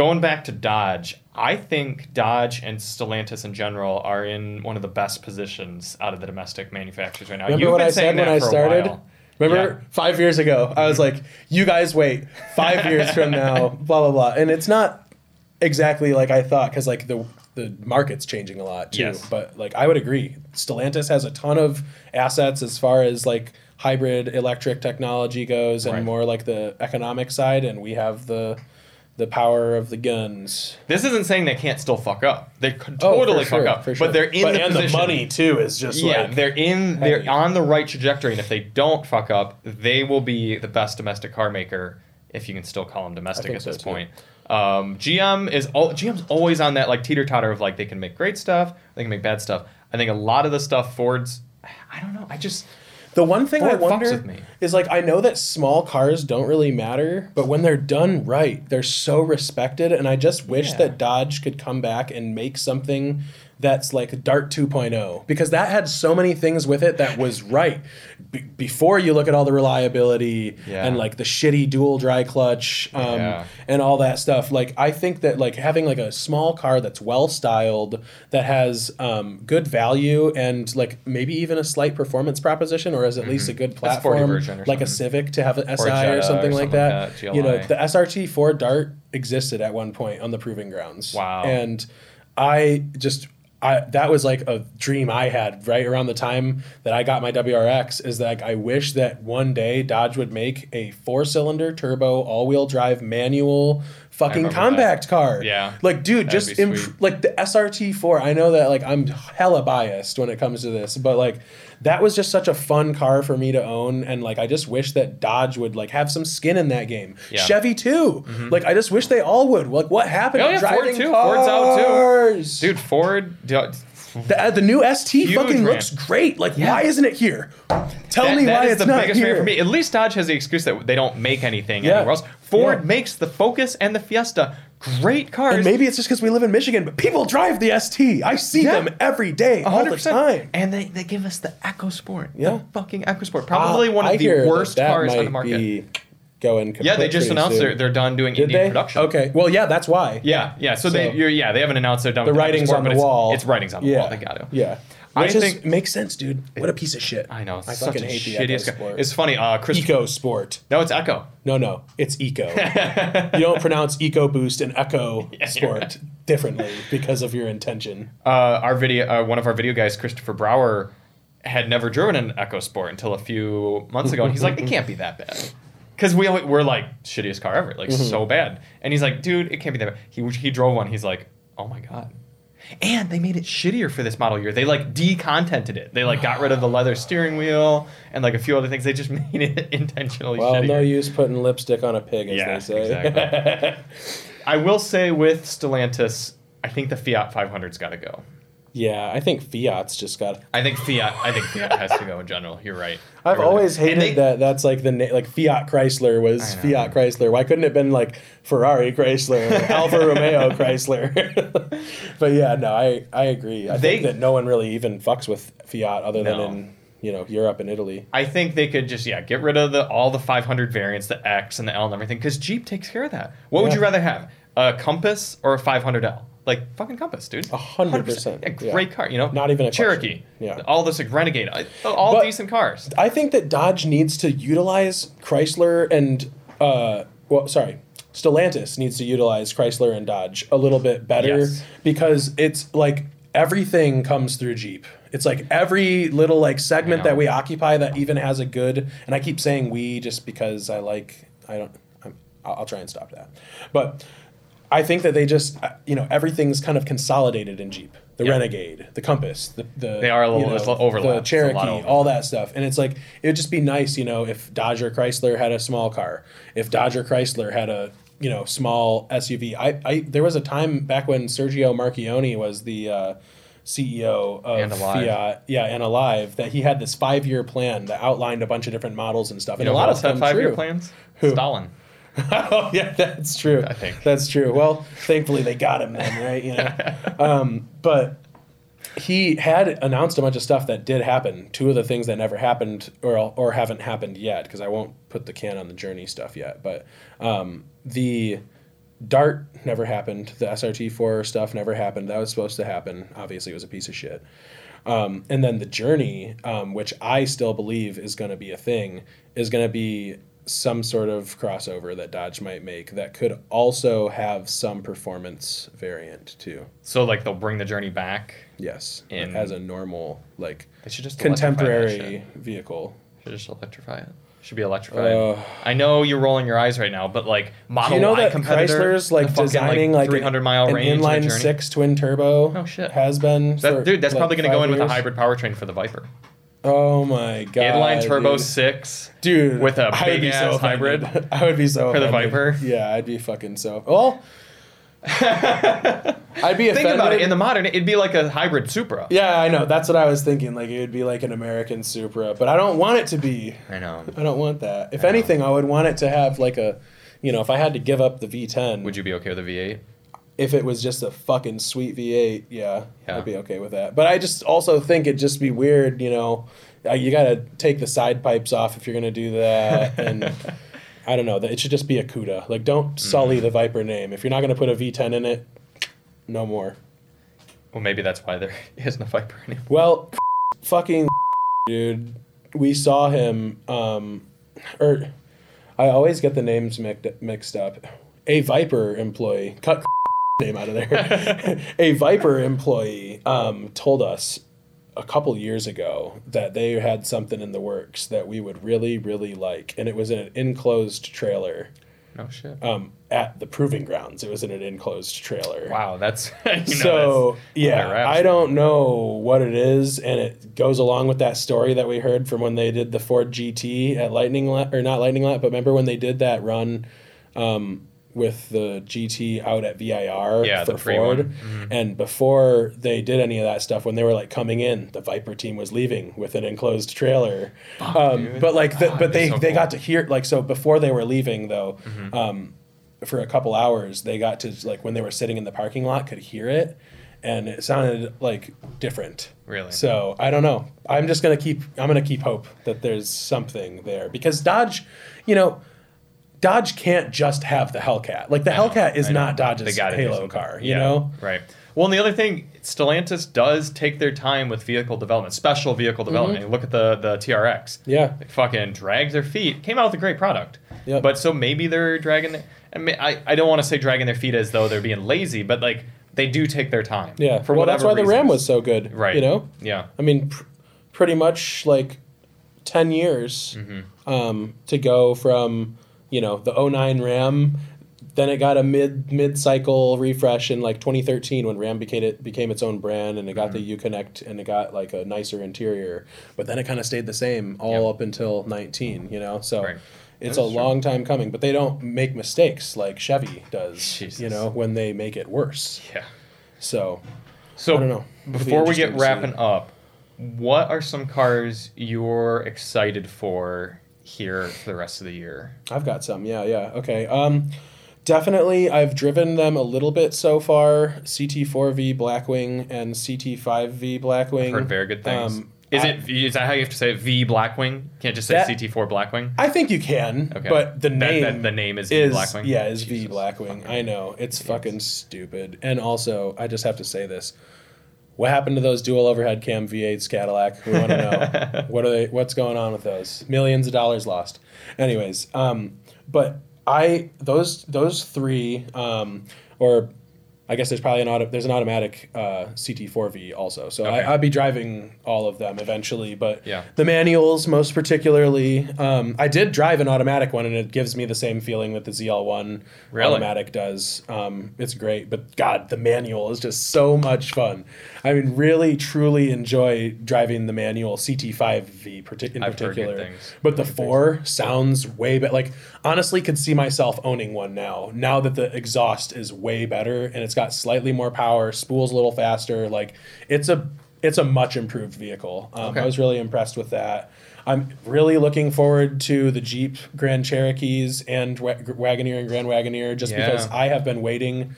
Going back to Dodge, I think Dodge and Stellantis in general are in one of the best positions out of the domestic manufacturers right now. Remember You've what been I said when I started? Remember Yeah. five years ago, I was like, "You guys wait, five years from now, blah blah blah," and it's not exactly like I thought because like the the market's changing a lot too. Yes. But like I would agree, Stellantis has a ton of assets as far as like hybrid electric technology goes, and Right. more like the economic side, and we have the the power of the guns. This isn't saying they can't still fuck up. They could Oh, for totally sure, fuck up, for sure. but they're in But- the and position. the money too is just yeah, like they're in. They're on the right trajectory, and if they don't fuck up, they will be the best domestic car maker, if you can still call them domestic think at so, this too. point. Um, GM is all, GM's always on that like teeter totter of like they can make great stuff, they can make bad stuff. I think a lot of the stuff Ford's. I don't know. I just The one thing I wonder with me. is like I know that small cars don't really matter, but when they're done right, they're so respected. And I just wish Yeah. that Dodge could come back and make something that's like Dart 2.0 because that had so many things with it that was right. Be- before you look at all the reliability Yeah. and like the shitty dual dry clutch um, Yeah. and all that stuff, like I think that like having like a small car that's well styled that has um, good value and like maybe even a slight performance proposition or is at least a good Mm-hmm. 40 platform or like a. Civic to have an SI or or something something like that. like that, you know, the SRT four Dart existed at one point on the proving grounds. Wow. And I just I that was like a dream I had right around the time that I got my WRX is that like, I wish that one day Dodge would make a four cylinder turbo all wheel drive manual fucking compact car. Yeah. Like dude, That'd just imp- like the SRT four. I know that like I'm hella biased when it comes to this, but like that was just such a fun car for me to own, and like I just wish that Dodge would like have some skin in that game. Yeah. Mm-hmm. Chevy too. Like I just wish they all would. Like what happened? Oh, yeah, Ford too. Ford's out too. cars? dude Ford. dude, The, uh, the new ST Huge fucking ramp. looks great. Like, Yeah. why isn't it here? Tell that- me that why is it's the not biggest here. for me. At least Dodge has the excuse that they don't make anything Yeah. anywhere else. Ford Yeah. makes the Focus and the Fiesta great cars. And maybe it's just because we live in Michigan, but people drive the ST. I see Yeah. them every day, all the time. And they, they give us the EcoSport. Yeah. The fucking EcoSport. Probably Uh, one of I the hear that worst that cars on the market. Be going. Yeah, they just announced soon. they're, they're done doing Did Indian they? production. Okay. Well, yeah, that's why. Yeah, yeah. So, they, So- you're, yeah, they haven't announced they're done The with writing's sport, on but the it's- wall. It's, writings on the yeah. wall. They got to. Yeah. I Which is, makes sense, dude. What a piece of shit. I know. It's I such fucking a hate the shittiest Echo guy. sport. It's funny. Uh, Chris. Eco sport. No, it's Echo. No, no, it's eco. you don't pronounce eco boost and echo sport differently because of your intention. Uh, our video, uh, one of our video guys, Christopher Brower, had never driven an Echo Sport until a few months ago, and he's like, "It can't be that bad." Because we always- we're like shittiest car ever, like Mm-hmm. so bad, and he's like, "Dude, it can't be that bad." He he drove one. He's like, "Oh my god." And they made it shittier for this model year. They like decontented it. They like got rid of the leather steering wheel and like a few other things. They just made it intentionally Well, shittier. no use putting lipstick on a pig, as Yeah, they say. exactly. I will say with Stellantis, I think the Fiat 500's got to go. Yeah, I think Fiat's just got. I think Fiat. I think Fiat has to go in general. You're right. I I've really always do. Hated they- that. That's like the na- like Fiat Chrysler was know. Fiat Chrysler. Why couldn't it have been like Ferrari Chrysler, Alfa Romeo Chrysler? but yeah, no, I I agree. I They- think that no one really even fucks with Fiat other than No. in you know Europe and Italy. I think they could just yeah get rid of the all the 500 variants, the X and the L and everything, because Jeep takes care of that. What would you rather have, a Compass or a 500L? Like fucking Compass, dude. A hundred percent, A yeah. great car, you know. Not even a Cherokee. question. Yeah. All this like Renegade, all But- decent cars. I think that Dodge needs to utilize Chrysler and uh, well, sorry, Stellantis needs to utilize Chrysler and Dodge a little bit better Yes. because it's like everything comes through Jeep. It's like every little like segment that we occupy that even has a good. And I keep saying we just because I like I don't. I'm, I'll, I'll try and stop that, but. I think that they just, uh, you know, everything's kind of consolidated in Jeep. The Yeah. Renegade, the Compass, the, the They are a little- you little overlap. the There's a lot of Cherokee, overlap. all that stuff. And it's like it would just be nice, you know, if Dodge or Chrysler had a small car, if Dodge or Chrysler had a you know small SUV. I, I there was a time back when Sergio Marchionne was the uh, CEO of And Alive. Fiat, yeah, and Alive, that he had this five year plan that outlined a bunch of different models and stuff. You And know a lot of had them five year plans? Who? Stalin. oh yeah, that's true. I think. that's true. Well, thankfully they got him then, right? You know, um, but he had announced a bunch of stuff that did happen. Two of the things that never happened or or haven't happened yet, because I won't put the can on the journey stuff yet. But um, the Dart never happened. The SRT4 stuff never happened. That was supposed to happen. Obviously, it was a piece of shit. Um, and then the journey, um, which I still believe is going to be a thing, is going to be some sort of crossover that Dodge might make that could also have some performance variant too. So like they'll bring the journey back. Yes, In- as a normal like They should just contemporary vehicle. Should just electrify it. Should be electrified. Uh, I know you're rolling your eyes right now, but like Model you know Y that Chrysler's like fucking, designing like, 300 mile an range the inline six twin turbo? Oh, shit. Has been. That, for, dude, that's like, probably going to go in with a hybrid powertrain for the Viper. Oh my god! Inline turbo dude. six. dude with a be big-ass so hybrid. I would be so for the. Viper? Yeah, I'd be fucking so. Well, I'd be offended. Think about it. In the modern, it'd be like a hybrid Supra. yeah, I know. That's what I was thinking. Like it would be like an American Supra, but I don't want it to be. I know. I don't want that. If I anything, I would want it to have like a, you know, if I had to give up the V10, Would you be okay with a V8? If it was just a fucking sweet V8, yeah, Yeah. I'd be okay with that. But I just also think it'd just be weird, you know. uh, You got to take the side pipes off if you're gonna do that, and I don't know. It should just be a CUDA. Like, don't sully Mm-hmm. the Viper name. If you're not gonna put a V10 in it, no more. Well, maybe that's why there isn't a Viper anymore. Well, fucking dude, we saw him. Um, or I always get the names mixed mixed up. A Viper employee cut name out of there. a Viper employee um, told us a couple years ago that they had something in the works that we would really really like, and it was in an enclosed trailer. No shit. Um, at the proving grounds, it was in an enclosed trailer wow, that's you know, so that's yeah. I don't know what it is, and it goes along with that story that we heard from when they did the Ford GT at Lightning Lap, or not Lightning Lap, but remember when they did that run um, with the GT out at VIR Yeah, for the Ford. Mm-hmm. and before they did any of that stuff, when they were like coming in, the Viper team was leaving with an enclosed trailer. um, but like, the, Oh, but they so they cool. got to hear like so before they were leaving though. Mm-hmm. Um, for a couple hours they got to like when they were sitting in the parking lot could hear it and it sounded like different Really? so i don't know i'm just gonna keep i'm gonna keep hope that there's something there because dodge you know Dodge can't just have the Hellcat. Like the Hellcat is not Dodge's They gotta do Halo something. car. You Yeah, know. Right. Well, and the other thing, Stellantis does take their time with vehicle development, special vehicle Mm-hmm. development. Look at the the TRX. Yeah. They fucking dragged their feet. Came out with a great product. Yep. But so maybe they're dragging. I mean, I, I don't want to say dragging their feet as though they're being lazy, but like they do take their time. Yeah. For well, whatever that's why the Ram reasons. was so good. right. You know. Yeah. I mean, pr- pretty much like 10 years Mm-hmm. um, to go from, you know, the 09 Ram. Then it got a mid mid cycle refresh in like 2013 when Ram became it became its own brand and it got Mm-hmm. the Uconnect and it got like a nicer interior. But then it kind of stayed the same all Yep. up until 19, you know. So Right. it's a true. long time coming, but they don't make mistakes like Chevy does, Jesus. you know, when they make it worse. Yeah. So So I don't know. It'll be before we get wrapping up, what are some cars you're excited for here for the rest of the year? I've got some. Yeah, yeah. Okay. Um, definitely, I've driven them a little bit so far. CT4V Blackwing and CT5V Blackwing. Heard very good things. Um, is I- it is that how you have to say it? V Blackwing? Can't just say That- CT4 Blackwing. I think you can, Okay. but the name that- the name is V Blackwing? yeah is V Blackwing. I know it's fucking stupid. And also, I just have to say this: what happened to those dual overhead cam V8s Cadillac? We want to know what are they? What's going on with those? Millions of dollars lost. Anyways, um, but I those those three um, or. I guess there's probably an auto, there's an automatic uh, CT4V also, so Okay. I, I'll be driving all of them eventually. But Yeah. the manuals most particularly um, i did drive an automatic one and it gives me the same feeling that the zl1 Really? automatic does um, it's great but god the manual is just so much fun i mean really truly enjoy driving the manual ct5v partic- in I've particular things. but the 4 sounds way better like honestly could see myself owning one now now that the exhaust is way better and it's got slightly more power spools a little faster like it's a it's a much improved vehicle um, Okay. i was really impressed with that i'm really looking forward to the jeep grand cherokees and Wa- wagoneer and grand wagoneer just Yeah. because i have been waiting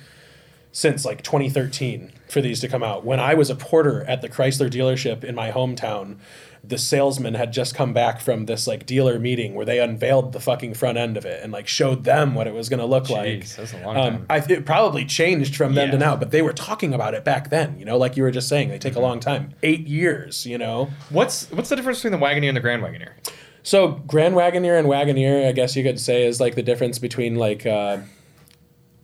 since like 2013 for these to come out. When I was a porter at the Chrysler dealership in my hometown, the salesman had just come back from this like dealer meeting where they unveiled the fucking front end of it and like showed them what it was going to look like. That's a long Um, time. I it probably changed from then to now, but they were talking about it back then. You know, like you were just saying, they take a Mm-hmm. long time, eight years. You know, What's what's the difference between the Wagoneer and the Grand Wagoneer? so Grand Wagoneer and Wagoneer, I guess you could say, is like the difference between like. Uh,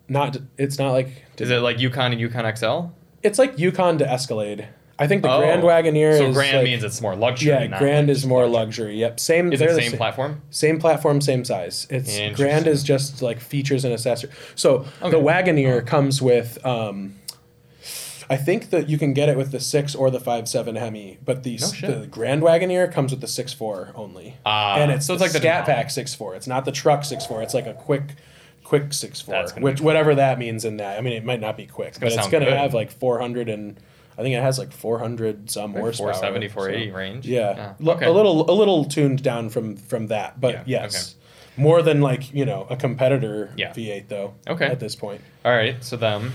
not it's not like Is it like Yukon and Yukon XL? It's like Yukon to Escalade. I think the Oh. Grand Wagoneer So Grand like- means it's more luxury. yeah, Grand like is more luxury. Yep, same. Is it the same sa- platform? Same platform, same size. It's Grand is just like features and accessories. So Okay. the Wagoneer comes with. Um, I think that you can get it with the six or the five seven Hemi, but the No the Grand Wagoneer comes with the six four only. Ah, and it's so it's like the the Scat Pack six four. It's not the truck six four. It's like a quick, quick six four, which whatever that means in that. I mean, it might not be quick, gonna but it's going to have like four hundred and I think it has like four hundred some Like horsepower. 470, 480 so- range? Yeah, Yeah, okay. a little a little tuned down from from that, but Yeah, yes, more than like you know a competitor Yeah. V8 though. Okay. at this point. All right, so them.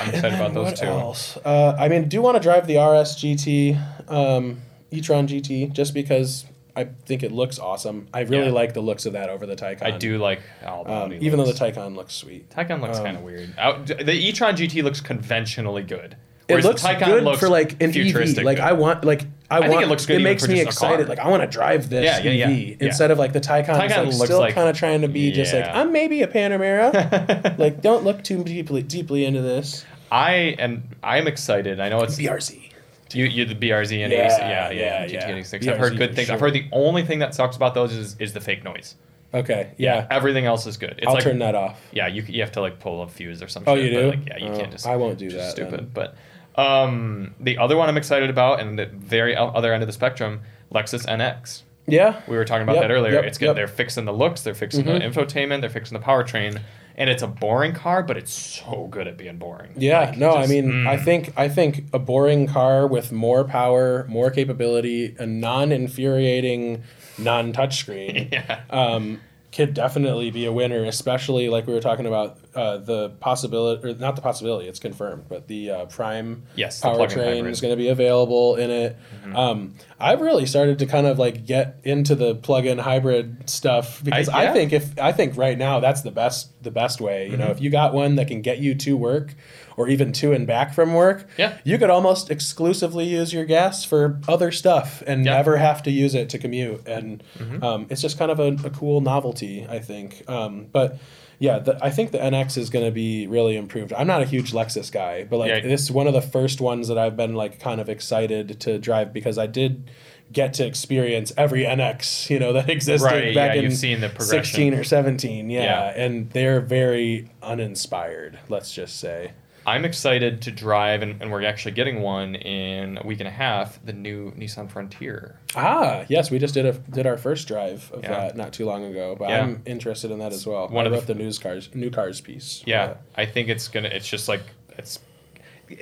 I'm excited about those what two. else? Uh, I mean, do you want to drive the RS GT, um, e-tron GT, just because I think it looks awesome. I really Yeah. like the looks of that over the Taycan. I do like the um, even though the. Taycan looks sweet. Taycan looks um, kind of weird. Out, the e-tron GT looks conventionally good. It whereas the looks Taycan good looks for like an EV. futuristic Like good. I want, like I, think want. it looks good even makes me just a car. excited. Like I want to drive this Yeah, yeah, EV instead of like the Taycan. Taycan is, like, looks still like- kind of trying to be just like I'm maybe a Panamera. like don't look too deeply deeply into this. I am I'm excited. I know it's BRZ. You you the BRZ and Yeah, AX, yeah, yeah, yeah, GT yeah. 86. I've heard good things. I've heard the only thing that sucks about those is is the fake noise. Okay. Yeah. Everything else is good. It's I'll like turn that off. yeah, you you have to like pull a fuse or something. Oh, you do? Like, yeah, you Oh, can't just. I won't do that Stupid, then. but um, the other one I'm excited about, and the very other end of the spectrum, Lexus NX. Yeah. We were talking about Yep, that earlier. yep, it's good. yep. Mm-hmm. They're fixing the looks. They're fixing the infotainment. They're fixing the powertrain. And it's a boring car, but it's so good at being boring. Yeah, Like, no, just- I mean, I mm. think I think a boring car with more power, more capability, a non-infuriating, non-touchscreen, Yeah. um, could definitely be a winner. Especially like we were talking about uh, the possibility, or not the possibility, it's confirmed, but the uh, Prime Yes, powertrain is going to be available in it. Um, I've really started to kind of like get into the plug-in hybrid stuff because I, yeah. think if I think right now that's the best the best way. You know, if you got one that can get you to work or even to and back from work, Yeah. you could almost exclusively use your gas for other stuff and Yeah. never have to use it to commute. And Mm-hmm. um, it's just kind of a, a cool novelty, I think. Um, but yeah, the, I think the NX is going to be really improved. I'm not a huge Lexus guy, but like Yeah. this is one of the first ones that I've been like kind of excited to drive because I did get to experience every NX, you know, that existed Right, back yeah, in you've seen the progression. 16 or 17. Yeah, Yeah. and they're very uninspired, let's just say. I'm excited to drive, and, and we're actually getting one in a week and a half. The new Nissan Frontier. Ah, yes, we just did a did our first drive of Yeah. that not too long ago, but Yeah. I'm interested in that as well. One I of the the, news cars new cars piece. Yeah, I think it's gonna. It's just like it's.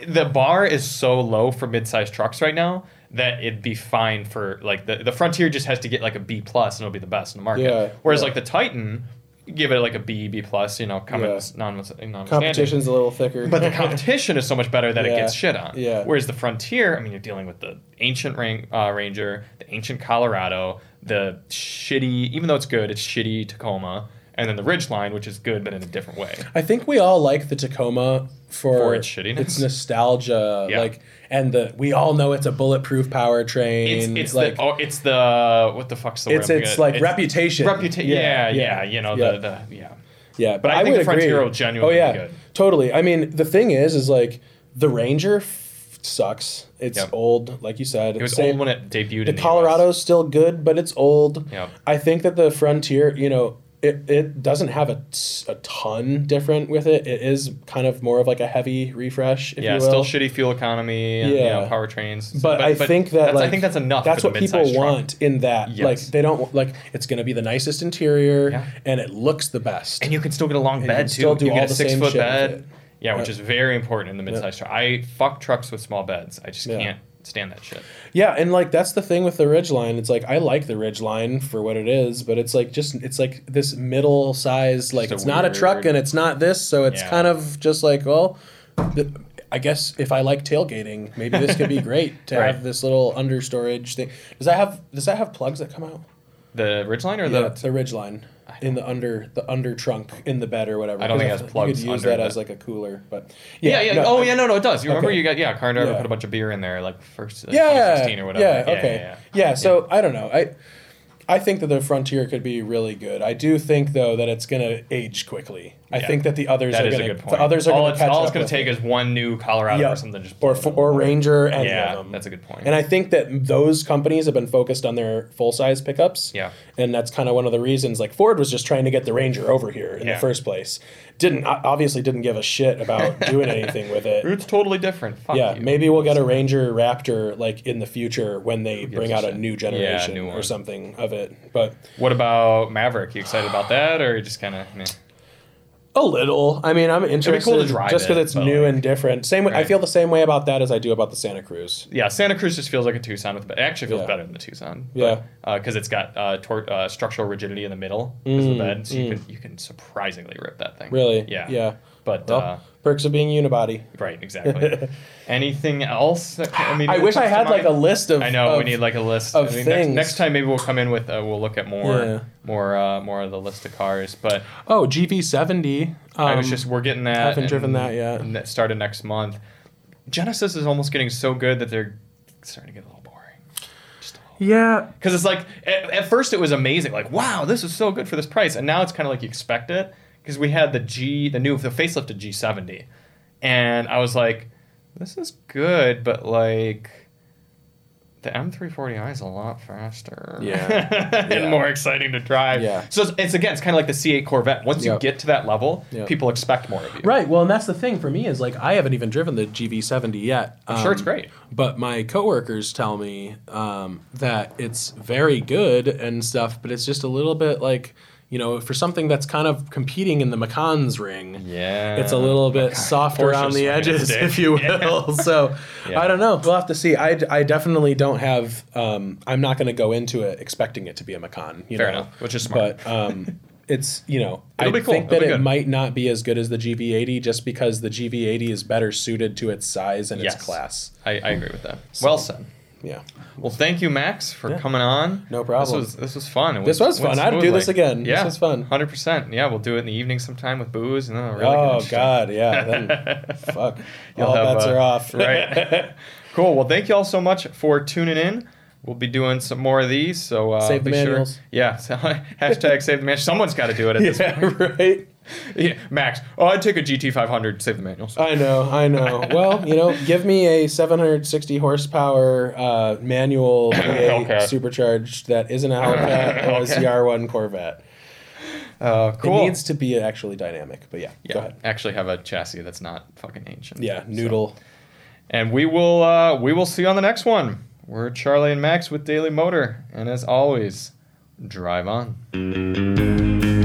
The bar is so low for mid-sized trucks right now that it'd be fine for like the the Frontier just has to get like a B plus and it'll be the best in the market. Yeah, Whereas like the Titan, give it like a B B plus. You know, Cummins Yeah. non non competition's a little thicker. But the competition is so much better that it gets shit on. Yeah. Whereas the Frontier, I mean, you're dealing with the ancient Ran- uh, Ranger, the ancient Colorado, the shitty, even though it's good, it's shitty Tacoma, and then the Ridgeline, which is good but in a different way. I think we all like the Tacoma for, For its shittiness. its nostalgia, Yeah. like, and the we all know it's a bulletproof powertrain. It's it's like the oh it's the what the fuck's the it's word? I'm it's gonna- like reputation. Reputation. Yeah, yeah, You know yeah. the the yeah. Yeah, But I think the Frontier will oh, genuinely oh, yeah, be good. Totally. I mean, the thing is, is like the Ranger sucks. It's Yep. old, like you said. It was Same- old when it debuted. the in the. Colorado's still good, but it's old. Yep. I think that the Frontier, you know, it, it doesn't have a, a ton different with it. It is kind of more of like a heavy refresh, if Yeah, you will. still shitty fuel economy. And, yeah, Yeah. you know, powertrains. but, I think that that's, like, I think that's enough. That's what people truck. want in that. Yes. Like they don't like it's going to be the nicest interior Yeah. and it looks the best. And you can still get a long you bed can too. still do you get a six foot bed. Yeah, which Yeah. is very important in the mid-sized truck. I fuck trucks with small beds. I just Yeah. can't stand that shit. Yeah, and like that's the thing with the Ridgeline. It's like I like the Ridgeline for what it is, but it's like just it's like this middle size. Like a it's not a truck and it's not this, so it's Yeah. kind of just like well. th- I guess if I like tailgating, maybe this could be great to Right. have this little under storage thing. Does that have Does that have plugs that come out? The Ridgeline or Yeah, the the Ridgeline in the under the under trunk in the bed or whatever. I don't think it has plugs You could use under that the- as like a cooler, but yeah, yeah. no, oh I- yeah, no, no, it does. You remember Okay. you got yeah, car driver Yeah. put a bunch of beer in there like first like, yeah, 2016 or whatever. Yeah, okay. Yeah, so I don't know. I I think that the Frontier could be really good. I do think though that it's going to age quickly. I Yeah. think that the others That are a going good to point. the others are all going it's, all it's going to take is one new Colorado Yeah. or something. Just or or Ranger any Yeah, that's a good point. And I think that those companies have been focused on their full size pickups. Yeah. And that's kind of one of the reasons. Like Ford was just trying to get the Ranger over here in Yeah. the first place. Didn't obviously didn't give a shit about doing anything with it. It's totally different. Fuck Yeah, you. maybe we'll get a Ranger Raptor like in the future when they bring out a shit? new Yeah, generation new or something of it. But What about Maverick? You excited about that, or you just kind of? A little. I mean, I'm interested cool to drive just because it, it's but, new like- and different. Same. way I Right. feel the same way about that as I do about the Santa Cruz. Yeah, Santa Cruz just feels like a Tucson with. It actually feels Yeah. better than the Tucson. Yeah. because it's got uh, tor- uh, structural rigidity in the middle of the Mm, bed, so you can you can surprisingly rip that thing. Really? Yeah. Yeah. But Well, uh, perks of being unibody. right, exactly. Anything else? That, I mean, I wish I had like a list of. I know of- we need like a list. of I mean, things. Next, next time maybe we'll come in with uh, we'll look at more Yeah. more uh, more of the list of cars. But Oh, GV70. Um, I was just we're getting that. haven't and- driven that yet. and that started next month. Genesis is almost getting so good that they're starting to get a little boring. Just a little. Yeah. Because it's like at, at first it was amazing, like wow, this is so good for this price, and now it's kind of like you expect it. Because we had the G, the new, the facelifted G70, and I was like, this is good, but like. The M340i is a lot faster. Yeah. and Yeah. more exciting to drive. Yeah. So it's, it's again, it's kind of like the C8 Corvette. Once you get to that level, Yep. people expect more of you. Right. Well, and that's the thing for me is like I haven't even driven the GV70 yet. I'm sure it's Um, great. But my coworkers tell me um, that it's very good and stuff, but it's just a little bit like, you know, for something that's kind of competing in the Macans ring. Yeah. It's a little bit softer Porsche on the edges, if you will. So Yeah. I don't know. We'll have to see. I, I definitely don't have. Um, I'm not going to go into it expecting it to be a Macan. You Fair know? enough, which is smart. But um, it's you know It'll I cool. think It'll that it might not be as good as the GV80 just because the GV80 is better suited to its size and Yes. its class. I, I agree with that. well said. Yeah. Well, thank you, Max, for Yeah. coming on. No problem. This was this was fun. It This was fun. I'd do this again. Yeah, This was fun. Hundred percent. Yeah, we'll do it in the evening sometime with booze and then really oh. God, yeah. Then fuck. You'll All have, bets uh, are off. right. cool. Well, thank you all so much for tuning in. We'll be doing some more of these. So uh, Save the be sure- manuals. Yeah. So, hashtag save the manuals. Someone's got to do it at this yeah, point. right. Yeah, Max. Oh, I'd take a GT 500. Save the manuals. I know, I know. well, you know, give me a 760 horsepower uh, manual V8 supercharged that isn't a Hellcat or a Okay. ZR1 Corvette. Uh, cool. It needs to be actually dynamic, but yeah, yeah, go ahead. actually have a chassis that's not fucking ancient. Yeah, So- noodle. And we will uh, we will see you on the next one. We're Charlie and Max with Daily Motor, and as always, drive on.